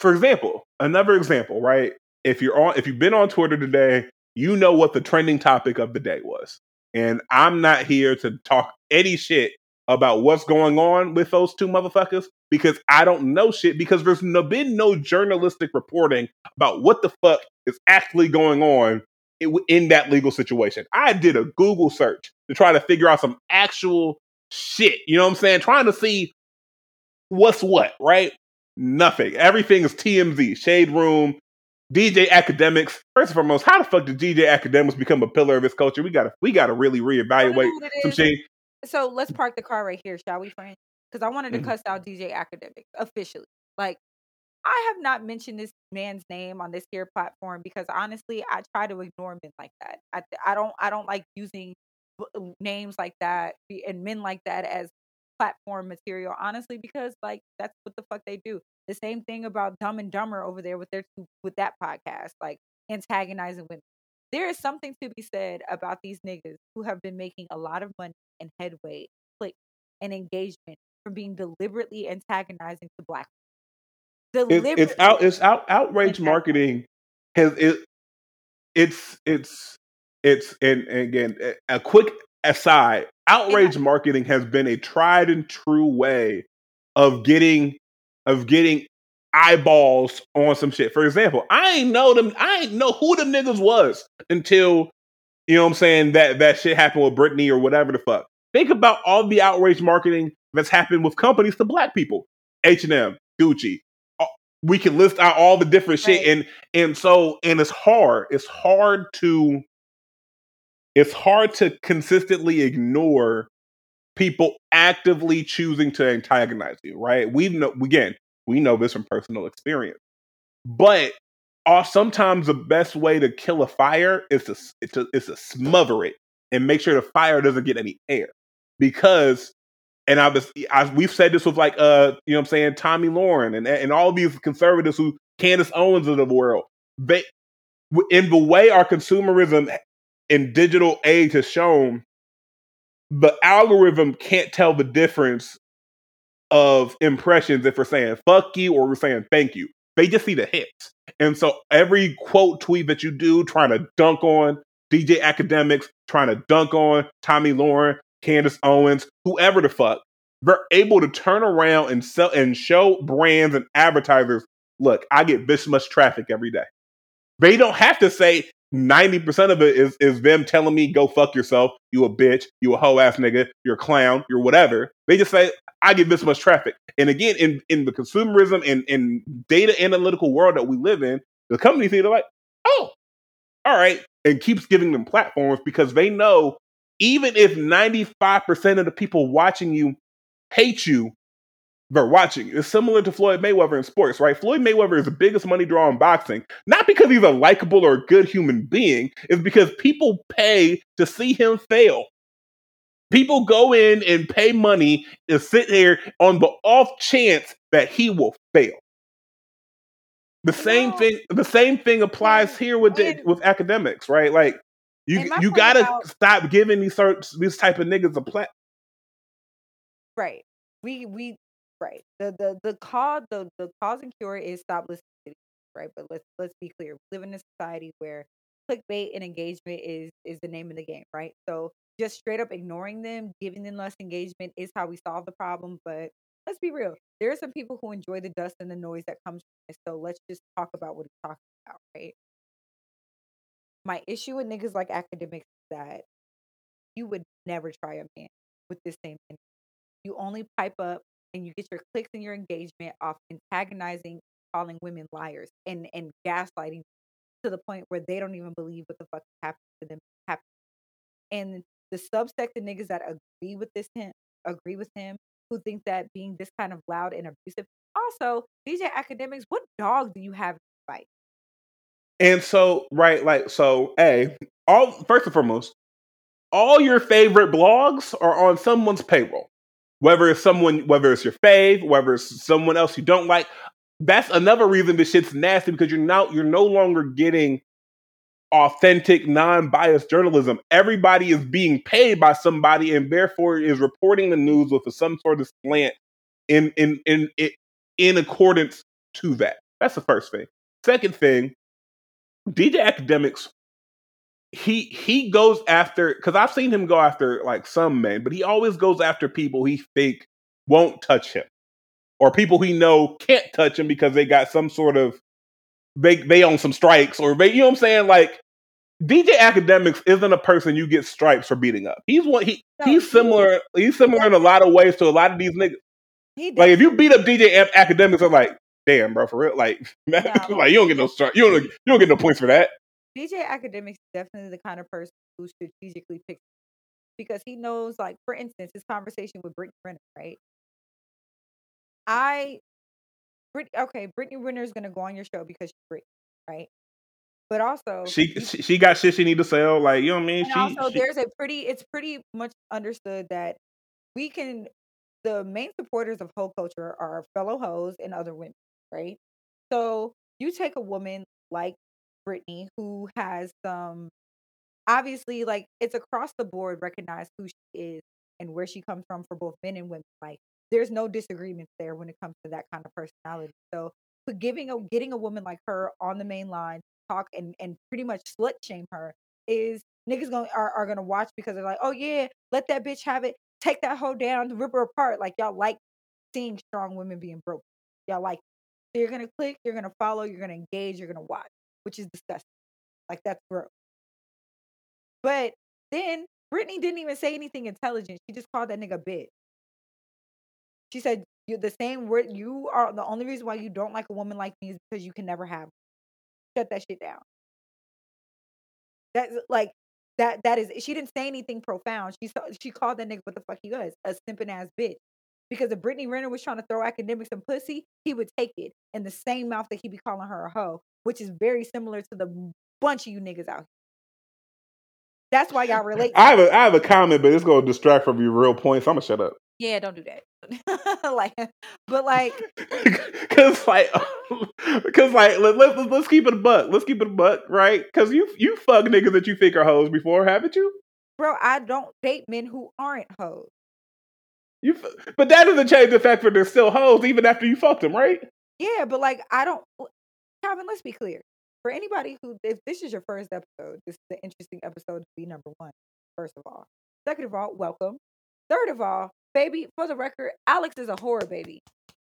For example, another example, right? If you're on, if you've been on Twitter today, you know what the trending topic of the day was. And I'm not here to talk any shit about what's going on with those two motherfuckers because I don't know shit because there's no, been no journalistic reporting about what the fuck is actually going on in, in that legal situation. I did a Google search to try to figure out some actual shit. You know what I'm saying? Trying to see what's what, right? Nothing. Everything is TMZ, Shade Room, DJ Akademiks. First and foremost, how the fuck did DJ Akademiks become a pillar of this culture? We gotta we gotta really reevaluate some shit. so let's park the car right here, shall we, friend? because I wanted to mm-hmm. cuss out DJ Akademiks officially. Like, I have not mentioned this man's name on this here platform because honestly, I try to ignore men like that. I I don't I don't like using names like that and men like that as platform material. Honestly, because like that's what the fuck they do. The same thing about Dumb and Dumber over there with their with that podcast, like antagonizing women. There is something to be said about these niggas who have been making a lot of money and headway, click, and engagement from being deliberately antagonizing to black it's, it's out it's out outrage marketing has it it's it's it's and, and again a quick aside outrage yeah. marketing has been a tried and true way of getting of getting eyeballs on some shit. For example, I ain't know them I ain't know who them niggas was until you know what I'm saying that that shit happened with Brittany or whatever the fuck. Think about all the outrage marketing that's happened with companies to black people. H&M, Gucci, we can list out all the different shit right. and and so and it's hard it's hard to it's hard to consistently ignore people actively choosing to antagonize you right? We've know again we know this from personal experience but uh, sometimes the best way to kill a fire is to, to is to smother it and make sure the fire doesn't get any air because and I was I, we've said this with like uh you know I'm saying Tomi Lahren and and all these conservatives who Candace Owens of the world they in the way our consumerism in digital age has shown the algorithm can't tell the difference of impressions if we're saying fuck you or we're saying thank you they just see the hits and so every quote tweet that you do trying to dunk on DJ Akademiks, trying to dunk on Tomi Lahren Candace Owens, whoever the fuck, they're able to turn around and sell and show brands and advertisers, look, I get this much traffic every day. They don't have to say 90% of it is, is them telling me, go fuck yourself, you a bitch, you a hoe ass nigga, you're a clown, you're whatever. They just say, I get this much traffic. And again, in, in the consumerism and, and data analytical world that we live in, the companies either like, oh, all right, and keeps giving them platforms because they know even if 95% of the people watching you hate you, they're watching. It's similar to Floyd Mayweather in sports, right? Floyd Mayweather is the biggest money draw in boxing, not because he's a likable or a good human being, it's because people pay to see him fail. People go in and pay money to sit there on the off chance that he will fail. The same no. thing. The same thing applies here with the, with Akademiks, right? Like you you gotta about, stop giving these these type of niggas a plat. Right. We we right. The the the cause the the cause and cure is stop listening. Right. But let's let's be clear. We live in a society where clickbait and engagement is is the name of the game. Right. So just straight up ignoring them, giving them less engagement is how we solve the problem. But let's be real. There are some people who enjoy the dust and the noise that comes from it. So let's just talk about what he's talking about. Right my issue with niggas like Akademiks is that you would never try a man with this same thing. You only pipe up and you get your clicks and your engagement off antagonizing, calling women liars, and and gaslighting to the point where they don't even believe what the fuck happened to them happened. And the subsect of niggas that agree with this him, agree with him, who think that being this kind of loud and abusive. Also, DJ Akademiks, what dog do you have to fight? And so, right, like, so, A, all first and foremost, all your favorite blogs are on someone's payroll. Whether it's someone, whether it's your fave, whether it's someone else you don't like, that's another reason this shit's nasty because you're now you're no longer getting authentic, non-biased journalism. Everybody is being paid by somebody, and therefore is reporting the news with some sort of slant in in in in, in accordance to that. That's the first thing. Second thing, DJ Akademiks, he he goes after because I've seen him go after like some men, but he always goes after people he think won't touch him, or people he know can't touch him because they got some sort of they they own some strikes or they you know what I'm saying like. DJ Akademiks isn't a person you get stripes for beating up. He's one. He no, he's similar. He's similar in a lot of ways to a lot of these niggas. Like if you beat up DJ Akademiks, I'm like, damn, bro, for real. Like, like you don't get no. You don't. You don't get no points for that. DJ Akademiks is definitely the kind of person who strategically picks because he knows, like, for instance, his conversation with Brittany Renner, right? I, Brit, okay, Brittany Renner is gonna go on your show because she's Brittany, right? But also, she she, she got shit she need to sell. Like you know what I mean? She, also she there's a pretty, it's pretty much understood that we can, the main supporters of hoe culture are fellow hoes and other women, right? So you take a woman like Brittany who has some obviously like it's across the board recognized who she is and where she comes from for both men and women. Like there's no disagreements there when it comes to that kind of personality. So giving a getting a woman like her on the main line talk and and pretty much slut shame her is niggas going are, are gonna watch because they're like, oh yeah, let that bitch have it, take that hoe down, rip her apart. Like y'all like seeing strong women being broken. Y'all like so you're gonna click, you're gonna follow, you're gonna engage, you're gonna watch, which is disgusting. Like that's gross. But then Brittany didn't even say anything intelligent. She just called that nigga bitch. She said, "You're the same word. You are the only reason why you don't like a woman like me is because you can never have." Shut that shit down. That's like that. That is. She didn't say anything profound. She saw. She called that nigga what the fuck he was a simping ass bitch. Because if Brittany Renner was trying to throw Akademiks and pussy, he would take it in the same mouth that he be calling her a hoe, which is very similar to the bunch of you niggas out here. That's why y'all relate. I have a I have a comment, but it's gonna distract from your real points. I'm gonna shut up. Yeah, don't do that. like, but like, Cause like, cause like, let, let, let's let's keep it a buck. Let's keep it a buck, right? Cause you you fuck niggas that you think are hoes before, haven't you? bro, I don't date men who aren't hoes. You, but that doesn't change the fact that they're still hoes even after you fucked them, right? Yeah, but like, I don't. Calvin, let's be clear. For anybody who, if this is your first episode, this is an interesting episode to be number one. First of all, second of all, welcome. Third of all, baby, for the record, Alex is a horror baby.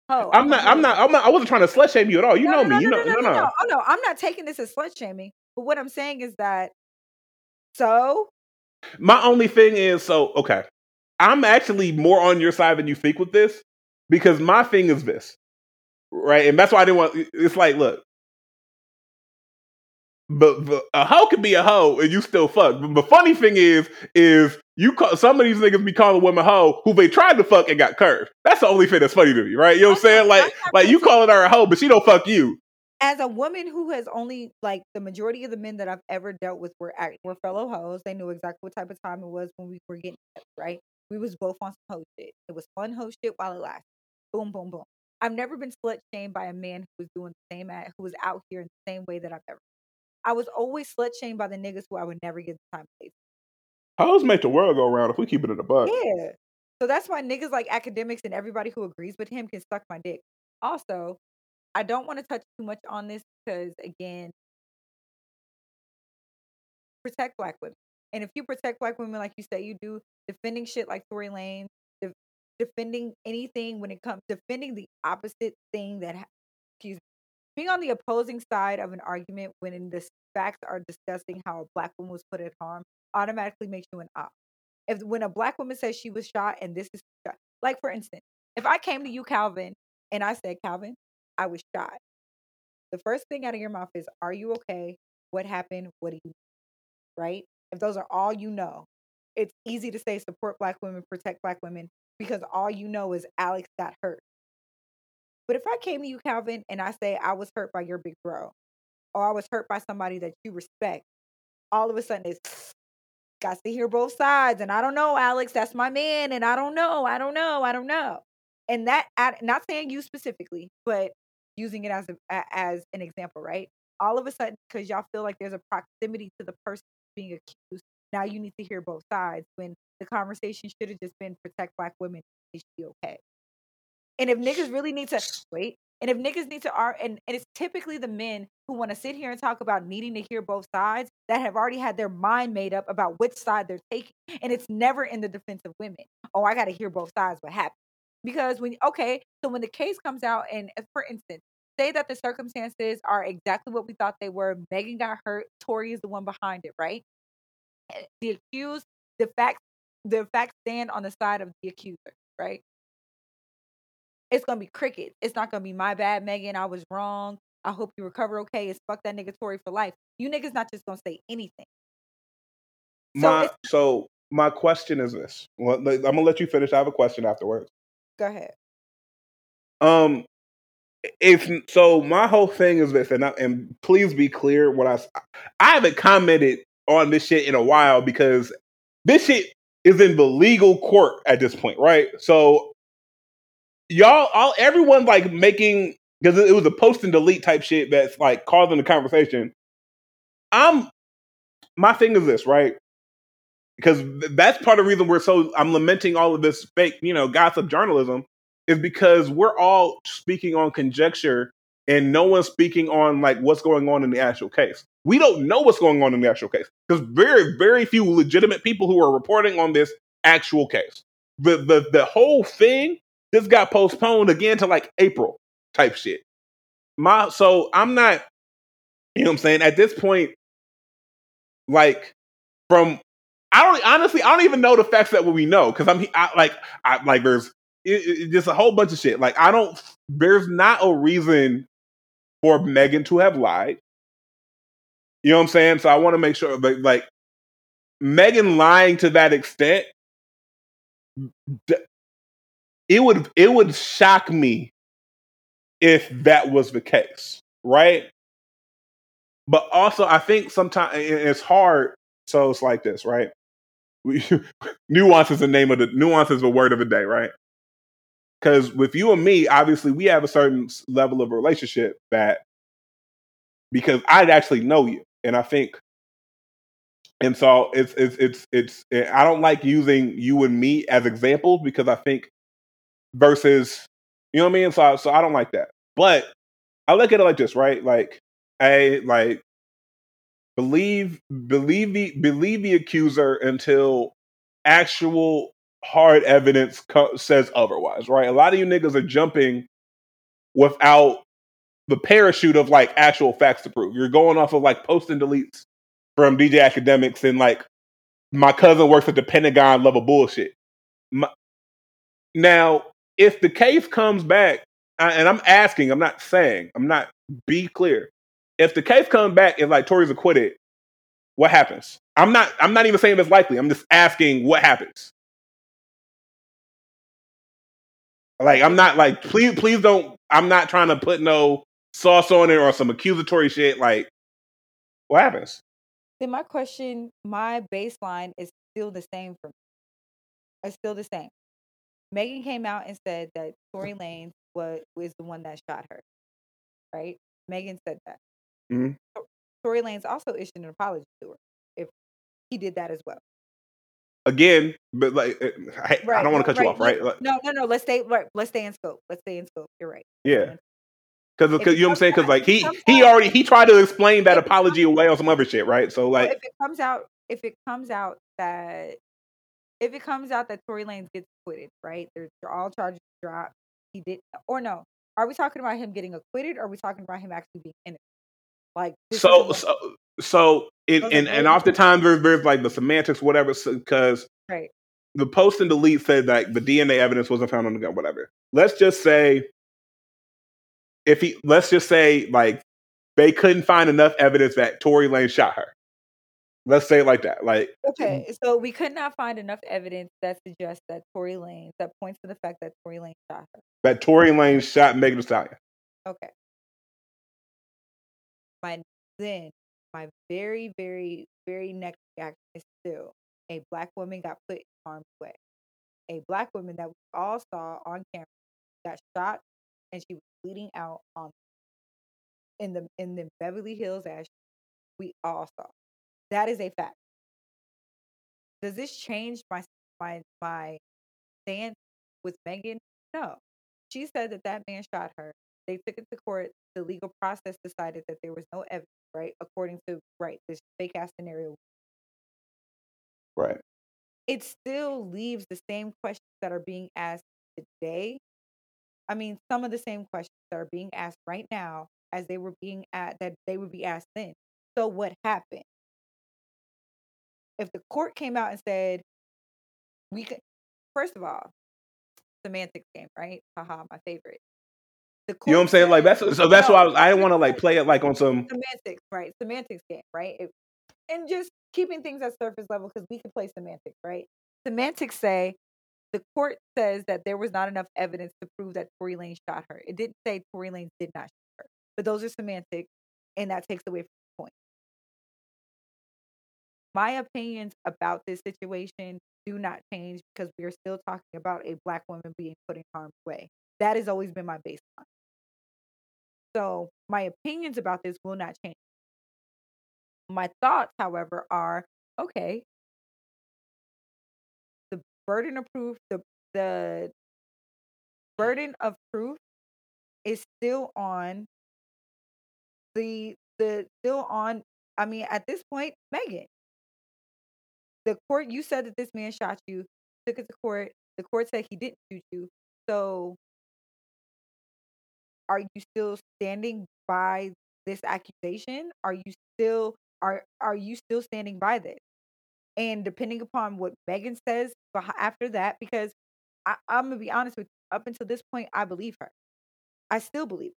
Oh, I'm not. I'm not. I'm not. I wasn't trying to slut shame you at all. You know no, me. no, You know. no, No, no, no. no. Oh no, I'm not taking this as slut shaming. But what I'm saying is that, so My only thing is so okay. I'm actually more on your side than you think with this because my thing is this, right? And that's why I didn't want. It's like, look, but, but a hoe can be a hoe and you still fuck. But the funny thing is, is you call some of these niggas be calling women hoe who they tried to fuck and got curved. That's the only thing that's funny to me, right? You know what I'm saying? Like, like you calling her a hoe, but she don't fuck you. as a woman who has only like the majority of the men that I've ever dealt with were act- were fellow hoes. They knew exactly what type of time it was when we were getting together, right? We was both on some hoe shit. It was fun hoe shit while it lasted. Boom, boom, boom. I've never been slut shamed by a man who was doing the same at who was out here in the same way that I've ever. I was always slut shamed by the niggas who I would never get the time to date. Hoes make the world go round if we keep it in the buck. Yeah. So that's why niggas like Akademiks and everybody who agrees with him can suck my dick. Also, I don't want to touch too much on this because again, protect black women. And if you protect black women like you say you do, defending shit like Tory Lane, de- defending anything when it comes defending the opposite thing that ha- excuse me, being on the opposing side of an argument when the facts are discussing how a black woman was put at harm automatically makes you an op. If when a black woman says she was shot and this is shot, like for instance, if I came to you, Calvin, and I said, Calvin, I was shot. The first thing out of your mouth is, Are you okay? What happened? What do you? Right? If those are all you know, it's easy to say support black women, protect black women, because all you know is Alex got hurt. But if I came to you, Calvin, and I say I was hurt by your big bro, or I was hurt by somebody that you respect, all of a sudden it's got to hear both sides. And I don't know, Alex, that's my man. And I don't know, I don't know, I don't know. And that, not saying you specifically, but using it as a, as an example, right? All of a sudden, because y'all feel like there's a proximity to the person being accused, now you need to hear both sides. When the conversation should have just been protect black women, is she okay? And if niggas really need to wait, and if niggas need to are and, and it's typically the men who want to sit here and talk about needing to hear both sides that have already had their mind made up about which side they're taking. And it's never in the defense of women. Oh, I gotta hear both sides, what happened? Because when okay, so when the case comes out, and uh, for instance, say that the circumstances are exactly what we thought they were. Megan got hurt, Tory is the one behind it, right? Eh, The accused, the facts, the facts stand on the side of the accuser, right? it's gonna be crickets. It's not gonna be my bad, Megan. I was wrong. I hope you recover okay. It's fuck that nigga Tory for life. You niggas not just gonna say anything. So my so my question is this. Well, I'm gonna let you finish. I have a question afterwards. go ahead. Um, if so, my whole thing is this, and I, and please be clear. What I I haven't commented on this shit in a while because this shit is in the legal court at this point, right? So y'all, all everyone like making because it was a post and delete type shit that's like causing the conversation. I'm my thing is this, right? Because that's part of the reason we're so I'm lamenting all of this fake, you know, gossip journalism is because we're all speaking on conjecture and no one's speaking on like what's going on in the actual case. We don't know what's going on in the actual case because very, very few legitimate people who are reporting on this actual case. The the the whole thing this got postponed again to like April type shit. My so I'm not, you know what I'm saying? At this point, like from I don't honestly I don't even know the facts that we know because I'm I, like I like there's it, it, just a whole bunch of shit. Like I don't there's not a reason for Megan to have lied. You know what I'm saying? So I want to make sure that like Megan lying to that extent it would it would shock me if that was the case, right? But also I think sometimes it's hard so it's like this, right? Nuance is the name of the nuance is the word of the day, right? Because with you and me, obviously, we have a certain level of relationship that because I actually know you, and I think, and so it's it's it's it's. I don't like using you and me as examples because I think versus, you know what I mean. So so I don't like that. But I look at it like this, right? Like, a like believe believe the believe the accuser until actual hard evidence co- says otherwise, right? A lot of you niggas are jumping without the parachute of like actual facts to prove. You're going off of like post and deletes from DJ Akademiks and like my cousin works at the Pentagon level bullshit. My, now, if the case comes back, and I'm asking, I'm not saying, I'm not be clear. If the case comes back and like Tory's acquitted, what happens? I'm not I'm not even saying it's likely. I'm just asking what happens. Like I'm not like please please don't I'm not trying to put no sauce on it or some accusatory shit. Like what happens? Then my question, my baseline is still the same for me. It's still the same. Megan came out and said that Tory Lanez was, was the one that shot her. Right? Megan said that. Mm-hmm. Tory Lanez also issued an apology to her if he did that as well again, but like eh, I, right, I don't want to cut right. you off, right? No, no, no. Let's stay. Right, let's stay in scope. Let's stay in scope. You're right. Yeah. Because you know what I'm saying? Because like he he already he tried to explain that apology away on some other shit, right? So like, if it comes out, if it comes out that if it comes out that Tory Lanez gets acquitted, right? They're, they're all charges dropped. He did or no? Are we talking about him getting acquitted? or Are we talking about him actually being innocent? Like so, so so it, and and oftentimes there's, there's like the semantics, whatever, because right. the post and delete said that the DNA evidence wasn't found on the gun, whatever. Let's just say if he, let's just say like they couldn't find enough evidence that Tory Lane shot her. Let's say it like that. Like okay, mm. so we could not find enough evidence that suggests that Tory Lane that points to the fact that Tory Lane shot her. That Tory Lane shot Megan Thee Stallion. Okay. My then my very, very, very next reaction is still a black woman got put in harm's way. A black woman that we all saw on camera got shot and she was bleeding out on in the in the Beverly Hills as we all saw. That is a fact. Does this change my my my stance with Megan? No. She said that that man shot her. They took it to court. The legal process decided that there was no evidence right? According to right this fake ass scenario. Right. It still leaves the same questions that are being asked today. I mean, some of the same questions that are being asked right now as they were being at that they would be asked then. So what happened? If the court came out and said we could first of all, semantics game, right? Haha, my favorite you know what I'm saying? Like that's so that's no, why I, was, I didn't want to like play it like on some semantics, right? Semantics game, right? It, and just keeping things at surface level because we can play semantics, right? Semantics say the court says that there was not enough evidence to prove that Tory Lane shot her. It didn't say Tory Lane did not shoot her, but those are semantics, and that takes away from the point. My opinions about this situation do not change because we are still talking about a black woman being put in harm's way. That has always been my baseline. So my opinions about this will not change. My thoughts, however, are okay. The burden of proof, the the burden of proof is still on the the still on I mean at this point Megan the court you said that this man shot you took it to court the court said he didn't shoot you so are you still standing by this accusation are you still are are you still standing by this and depending upon what Megan says after that because I, I'm gonna be honest with you up until this point I believe her I still believe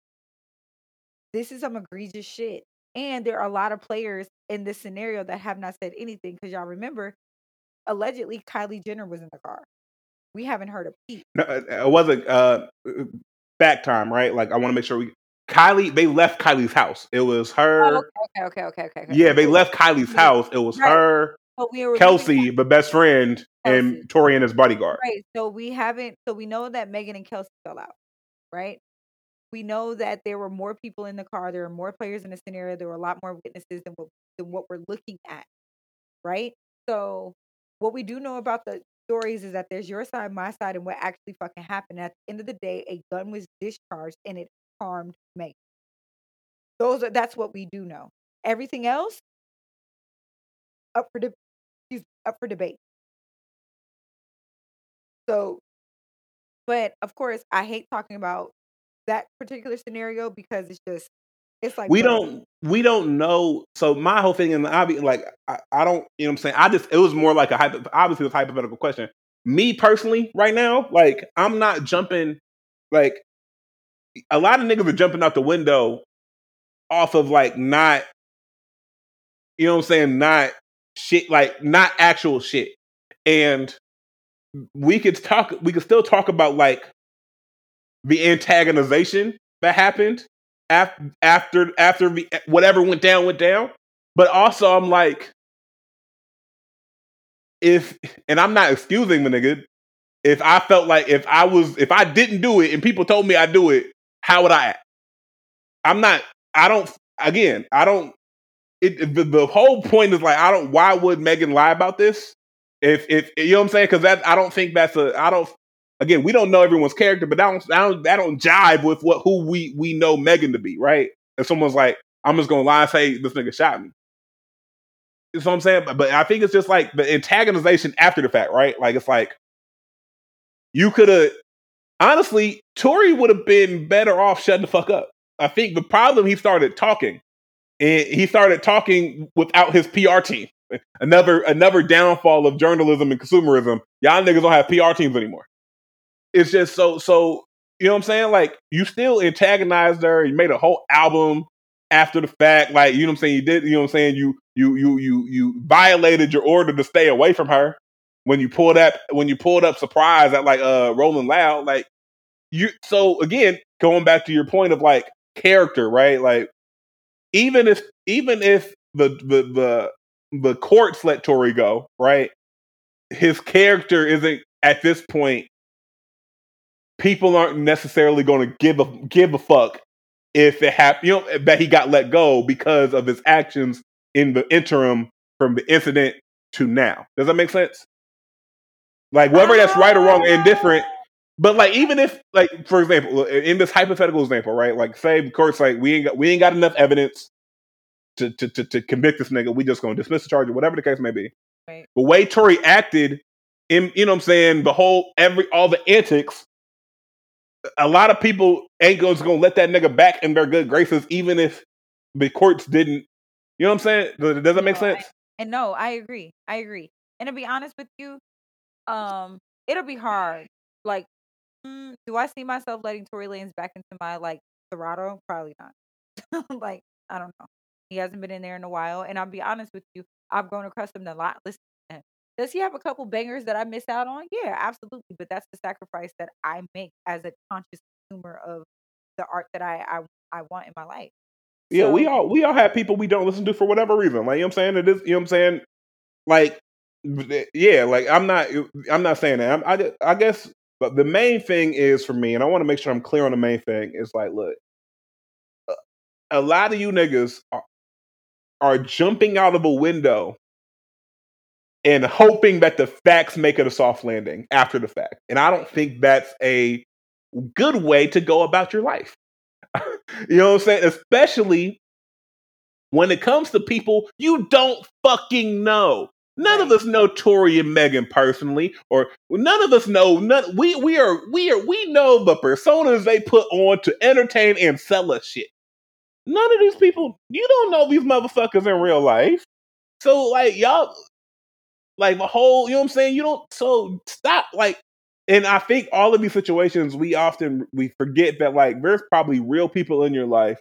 this is some egregious shit and there are a lot of players in this scenario that have not said anything because y'all remember, allegedly Kylie Jenner was in the car. We haven't heard a peep. No, uh, uh, it wasn't uh, uh back time, right? Like I want to make sure we. Kylie, they left Kylie's house. It was her. Oh, okay, okay, okay, okay, okay. Yeah, they left Kylie's house. It was right. her, so we were Kelsey, the best friend, Kelsey. and Tory and his bodyguard. Right. So we haven't. So we know that Megan and Kelsey fell out, right? we know that there were more people in the car. There were more players in the scenario. There were a lot more witnesses than what than what we're looking at, right? So what we do know about the stories is that there's your side, my side, and what actually fucking happened. At the end of the day, a gun was discharged and it harmed Megan. Those are that's what we do know. Everything else up for de- up for debate. So, but of course, I hate talking about that particular scenario because it's just it's like we don't we don't know. So my whole thing, and I be like, I, I, don't, you know, what I'm saying, I just it was more like a hypo, obviously a hypothetical question. Me personally, right now, like I'm not jumping. Like a lot of niggas are jumping out the window off of like not, you know, what I'm saying, not shit, like not actual shit, and we could talk. We could still talk about like the antagonization that happened after after after whatever went down went down. But also, I'm like, if and I'm not excusing the nigga. If I felt like if I was if I didn't do it and people told me I do it, how would I act? I'm not. I don't. Again, I don't. It, the, the whole point is like I don't. Why would Megan lie about this? If if you know what I'm saying? Because that I don't think that's a. I don't again, we don't know everyone's character, but that don't, that don't that don't jive with what who we we know Megan to be, right? If someone's like, I'm just gonna lie and say this nigga shot me. You know what I'm saying? But, but I think it's just like the antagonization after the fact, right? Like it's like you could have honestly, Tory would have been better off shutting the fuck up. I think the problem he started talking, and he started talking without his PR team. Another another downfall of journalism and consumerism. Y'all niggas don't have PR teams anymore it's just so so you know what I'm saying? Like you still antagonized her. You made a whole album after the fact. Like, you know what I'm saying? You did, you know what I'm saying? You you you you you violated your order to stay away from her when you pulled up when you pulled up surprise at like uh Rolling Loud. Like you so again, going back to your point of like character, right? Like even if even if the the the the courts let Tory go, right? His character isn't at this point people aren't necessarily going to give a give a fuck if it happened, you know, that he got let go because of his actions in the interim from the incident to now. Does that make sense? Like whether that's right or wrong, um. indifferent. But like even if like for example, in this hypothetical example, right? Like say of course like we ain't got we ain't got enough evidence to to to, to convict this nigga. We just gonna dismiss the charge or whatever the case may be. Right. The way Tory acted in you know what I'm saying, the whole every all the antics a lot of people ain't going to let that nigga back in their good graces, even if the courts didn't. You know what I'm saying? Does, does that make sense? I, and no, I agree. I agree. And to be honest with you, um, it'll be hard. Like, mm, do I see myself letting Tory Lanez back into my like Serato? Probably not. like, I don't know. He hasn't been in there in a while, and I'll be honest with you, I've grown accustomed to a lot listening. Does he have a couple bangers that I miss out on? Yeah, absolutely. But that's the sacrifice that I make as a conscious consumer of the art that I I, I want in my life. Yeah, so, we all we all have people we don't listen to for whatever reason. Like you know what I'm saying? It is you know what I'm saying? Like eh, yeah, like I'm not I'm not saying that. I'm, I I guess but the main thing is for me, and I want to make sure I'm clear on the main thing. Is like, look, uh, a lot of you niggas are, are jumping out of a window and hoping that the facts make it a soft landing after the fact. And I don't think that's a good way to go about your life. you know what I'm saying? Especially when it comes to people you don't fucking know. None of us know Tory and Megan personally, or none of us know. None, we we are we are we know the personas they put on to entertain and sell us shit. None of these people, you don't know these motherfuckers in real life. So like y'all, like the whole, you know what I'm saying? You don't. So stop. Like, and I think all of these situations, we often we forget that like there's probably real people in your life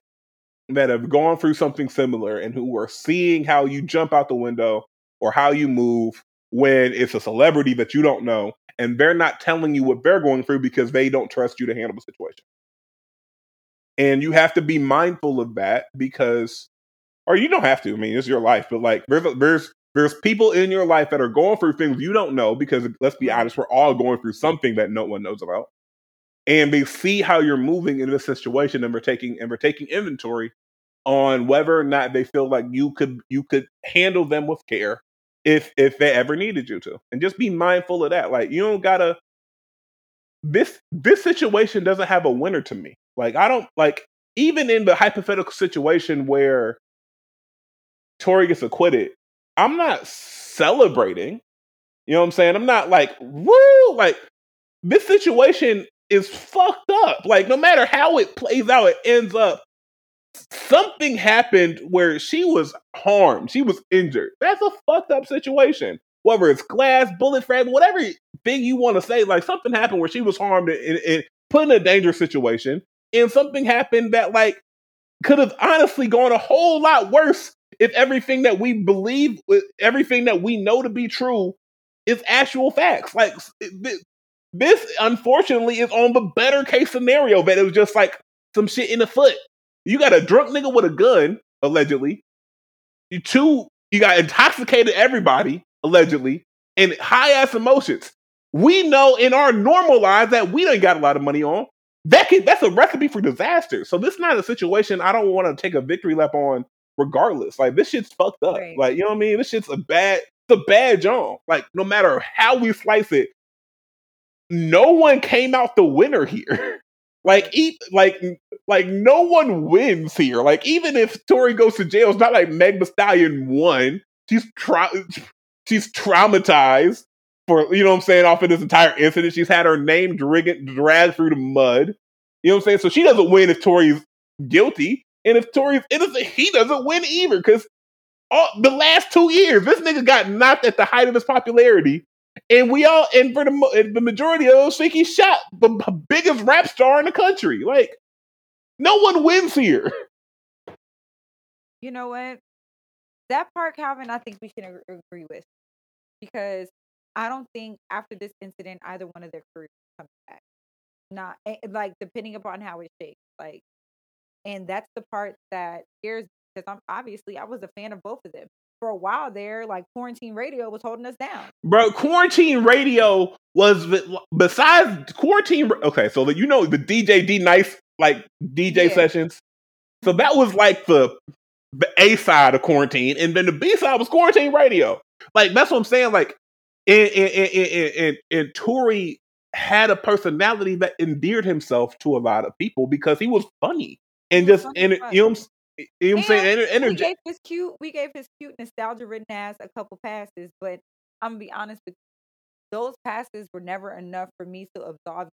that have gone through something similar and who are seeing how you jump out the window or how you move when it's a celebrity that you don't know and they're not telling you what they're going through because they don't trust you to handle the situation. And you have to be mindful of that because, or you don't have to. I mean, it's your life, but like there's there's there's people in your life that are going through things you don't know because let's be honest, we're all going through something that no one knows about. And they see how you're moving in this situation and we're taking and we're taking inventory on whether or not they feel like you could you could handle them with care if if they ever needed you to. And just be mindful of that. Like you don't gotta this this situation doesn't have a winner to me. Like I don't like even in the hypothetical situation where Tory gets acquitted, I'm not celebrating. You know what I'm saying? I'm not like, woo, like this situation is fucked up. Like no matter how it plays out, it ends up something happened where she was harmed, she was injured. That's a fucked up situation. Whether it's glass, bullet fragment, whatever thing you want to say, like something happened where she was harmed and, and put in a dangerous situation and something happened that like could have honestly gone a whole lot worse if everything that we believe, uh, everything that we know to be true, is actual facts. Like this, unfortunately, is on the better case scenario that it was just like some shit in the foot. You got a drunk nigga with a gun, allegedly. You two, you got intoxicated everybody, allegedly, and high ass emotions. We know in our normal lives that we don't got a lot of money on that can, that's a recipe for disaster. So this is not a situation I don't want to take a victory lap on regardless. Like this shit's fucked up. Right. Like, you know what I mean? This shit's a bad it's a bad job. Like no matter how we slice it, no one came out the winner here. like eat like like no one wins here. Like even if Tory goes to jail, it's not like Meg Thee Stallion won. She's tra- she's traumatized for you know what I'm saying off of this entire incident. She's had her name dragged dragged through the mud. You know what I'm saying? So she doesn't win if Tory's guilty, and if Tory's innocent, he doesn't win either. Because the last two years, this nigga got knocked at the height of his popularity, and we all and for the the majority of those think he shot the biggest rap star in the country. Like no one wins here. You know what? That part, Calvin, I think we can agree with because I don't think after this incident either one of their careers come back. Not eh, like depending upon how it shakes. Like, and that's the part that scares because I'm obviously I was a fan of both of them for a while there. Like quarantine radio was holding us down. Bro, quarantine radio was besides quarantine. Okay, so that you know the DJ D Nice like DJ yeah. sessions. So that was like the the A side of quarantine, and then the B side was quarantine radio. Like that's what I'm saying. Like and and, and, and, and Tory had a personality that endeared himself to a lot of people because he was funny and just and you know, you know what I'm saying? Ener- energy. We gave his cute, we gave his cute nostalgia written ass a couple passes, but I'm gonna be honest with you, those passes were never enough for me to absolve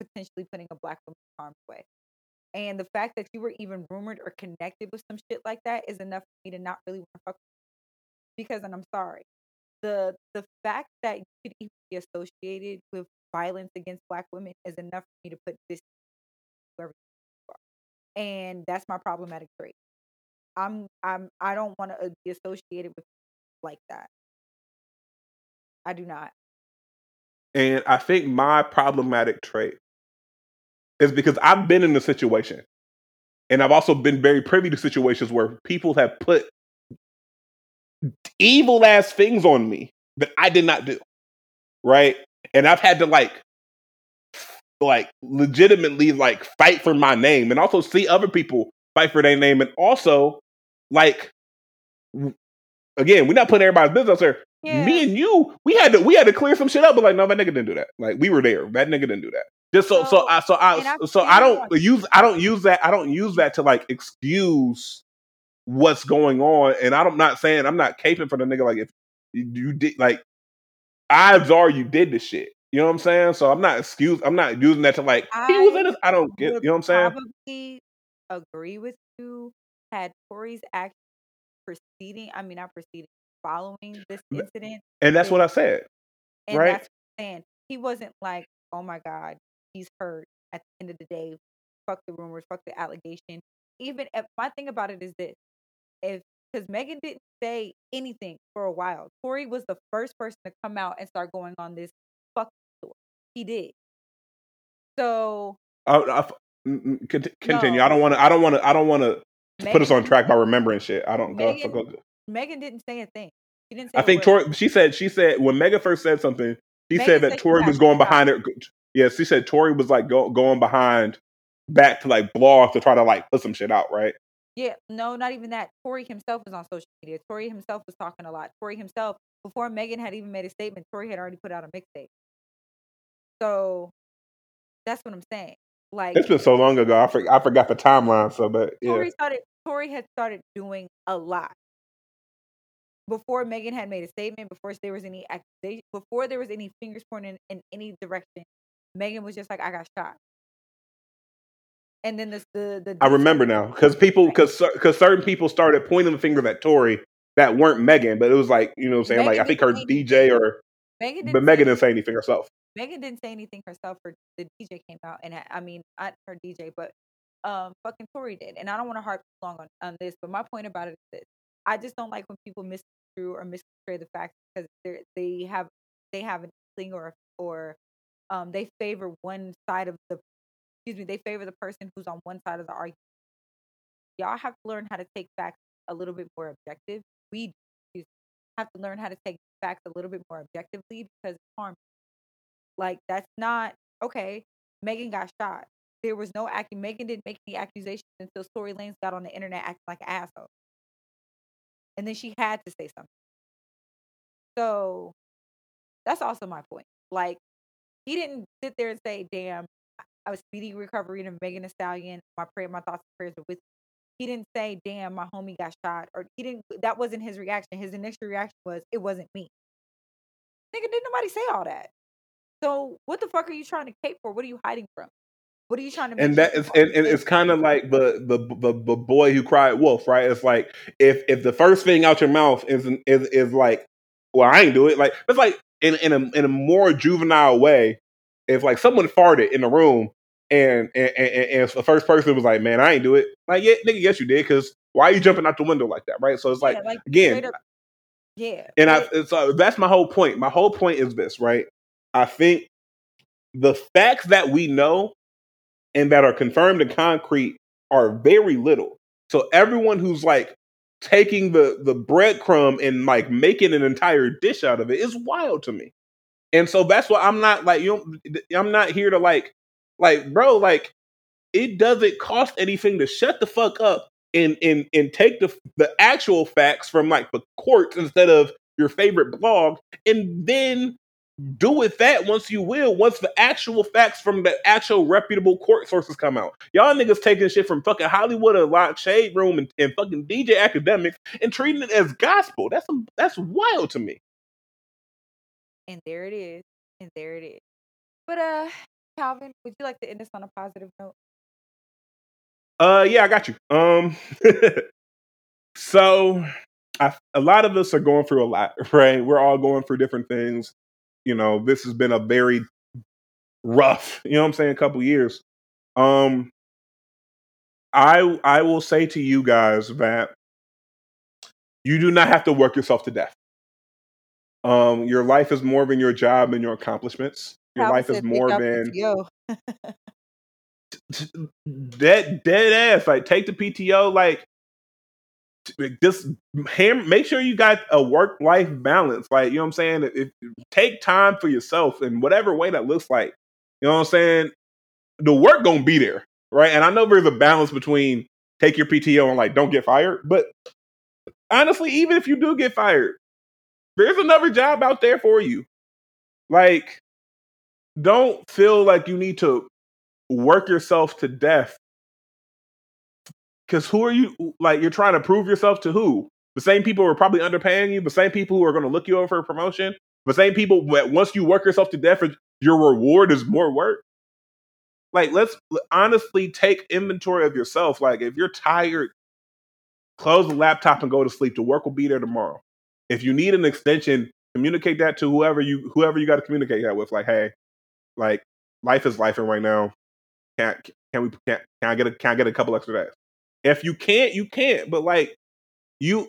potentially putting a black woman in harm's way. And the fact that you were even rumored or connected with some shit like that is enough for me to not really want to fuck. With you. Because, and I'm sorry, the the fact that you could even be associated with violence against black women is enough for me to put this you are. And that's my problematic trait. I'm I'm I don't want to uh, be associated with like that. I do not. And I think my problematic trait is because I've been in the situation. And I've also been very privy to situations where people have put evil ass things on me that I did not do. Right? And I've had to like like legitimately like fight for my name and also see other people fight for their name and also like again, we're not putting everybody's business there. Yeah. Me and you, we had to we had to clear some shit up, but like, no, that nigga didn't do that. Like we were there. That nigga didn't do that. Just so so, so I so I so I don't use I don't use that I don't use that to like excuse what's going on. And I'm not saying I'm not caping for the nigga like if you did like odds are you did the shit. You know what I'm saying? So I'm not excuse I'm not using that to like I he was in this. I don't get you know what I'm saying? I probably agree with you had Tory's act proceeding, I mean not proceeding, following this incident. And that's what I said. And right? that's what I'm saying. He wasn't like, oh my God, he's hurt at the end of the day. Fuck the rumors, fuck the allegation. Even if my thing about it is this if because Megan didn't say anything for a while. Tory was the first person to come out and start going on this. He did. So uh, uh, continue. No. I don't want to. I don't want to. I don't want to put us on track by remembering shit. I don't Megan, go, go. Megan didn't say a thing. She didn't say. I think Tory. She said. She said when Megan first said something. She Megan said that Tory was going behind it. Yeah, she said Tory was like go, going behind back to like blog to try to like put some shit out, right? Yeah, no, not even that. Tory himself was on social media. Tory himself was talking a lot. Tory himself, before Megan had even made a statement, Tory had already put out a mixtape. So that's what I'm saying. Like it's been so long ago, I, for, I forgot the timeline. So, but yeah, Tory started. Tory had started doing a lot before Megan had made a statement. Before there was any accusation. Before there was any fingers pointing in any direction. Megan was just like, "I got shot." and then this, the the. I remember now because people because because certain people started pointing the finger at Tory that weren't Megan, but it was like you know what I'm saying Megan like I think her DJ or Megan but Megan didn't say anything herself. Megan didn't say anything herself. Her the DJ came out, and I mean, not her DJ, but um, fucking Tory did. And I don't want to harp too long on, on this, but my point about it is this: I just don't like when people misconstrue or misconstrue the facts because they they have they have an thing or or um they favor one side of the excuse me, they favor the person who's on one side of the argument. Y'all have to learn how to take facts a little bit more objective. We have to learn how to take facts a little bit more objectively because harm. Like that's not okay. Megan got shot. There was no acting. Megan didn't make any accusations until Tory Lanez got on the internet acting like an asshole. And then she had to say something. So that's also my point. Like he didn't sit there and say, "Damn, I was speedy recovery of Megan Thee Stallion. My prayer, my thoughts and prayers are with. He didn't say, "Damn, my homie got shot," or he didn't. That wasn't his reaction. His initial reaction was, "It wasn't me." Nigga, didn't nobody say all that. So what the fuck are you trying to cape for? What are you hiding from? What are you trying to? And that is, and, and it's kind of like the, the the the boy who cried wolf, right? It's like if if the first thing out your mouth is is is like, well, I ain't do it. Like it's like in in a in a more juvenile way. If like someone farted in the room and and, and, and the first person was like, "Man, I ain't do it." Like, yeah, nigga, yes, you did. Because why are you jumping out the window like that, right? So it's like, yeah, like again, yeah. And I, so that's my whole point. My whole point is this, right? I think the facts that we know and that are confirmed and concrete are very little. So everyone who's like taking the the breadcrumb and like making an entire dish out of it is wild to me. And so that's why I'm not like you know, I'm not here to like like, bro, like it doesn't cost anything to shut the fuck up and and and take the the actual facts from like the courts instead of your favorite blog, and then do with that once you will, once the actual facts from the actual reputable court sources come out. Y'all niggas taking shit from fucking Hollywood, a lot shade room, and, and fucking DJ Akademiks and treating it as gospel. That's that's wild to me. And there it is, and there it is. But uh, Calvin, would you like to end this on a positive note? Uh, yeah, I got you. Um, so I, a lot of us are going through a lot, right? We're all going through different things. You know, this has been a very rough, you know what I'm saying, a couple years. Um, I I will say to you guys that you do not have to work yourself to death. Um, your life is more than your job and your accomplishments. Your life is said, more "Take out than PTO." dead dead ass. Like take the PTO. Like just ham, make sure you got a work life balance. Like you know what I'm saying. If, take time for yourself in whatever way that looks like. You know what I'm saying. The work gonna be there, right? And I know there's a balance between take your PTO and like don't get fired, but honestly, even if you do get fired, there's another job out there for you. Like, don't feel like you need to work yourself to death. Because who are you? Like, you're trying to prove yourself to who? The same people who are probably underpaying you, the same people who are going to look you over for a promotion, the same people that once you work yourself to death, your reward is more work. Like, let's honestly take inventory of yourself. Like, if you're tired, close the laptop and go to sleep. The work will be there tomorrow. If you need an extension, communicate that to whoever you whoever you got to communicate that with. Like, hey, like life is life and right now. Can can we can, can I get a can I get a couple extra days? If you can't, you can't. But like you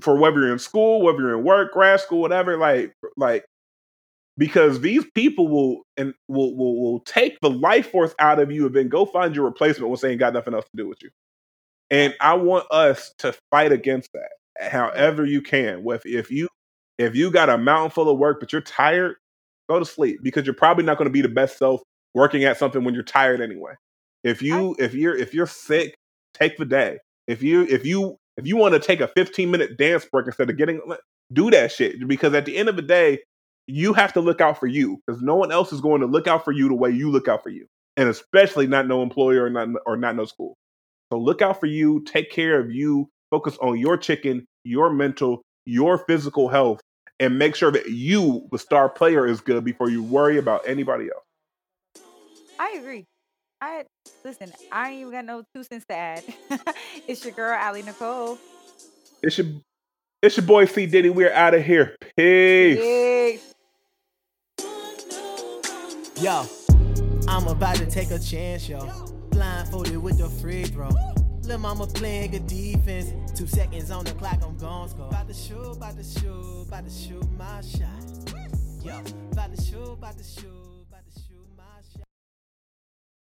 for whether you're in school, whether you're in work, grad school, whatever, like like because these people will and will will will take the life force out of you and then go find your replacement when they ain't got nothing else to do with you. And I want us to fight against that however you can. With if you if you got a mountain full of work but you're tired, go to sleep because you're probably not going to be the best self working at something when you're tired anyway. If you if you're if you're sick, take the day. If you if you if you want to take a 15 minute dance break instead of getting do that shit because at the end of the day you have to look out for you because no one else is going to look out for you the way you look out for you and especially not no employer or not or not no school so look out for you take care of you focus on your chicken your mental your physical health and make sure that you the star player is good before you worry about anybody else I agree. I listen. I ain't even got no two cents to add. it's your girl, Ali Nicole. it's your it's your boy c diddy we're out of here peace Peace. Yo, I'm about to take a chance, yo. Blindfolded with the free throw. Lil' mama playing good defense. Two seconds on the clock, I'm gon' score. About to shoot, about to shoot, about to shoot my shot. Yo, about to shoot, about to shoot.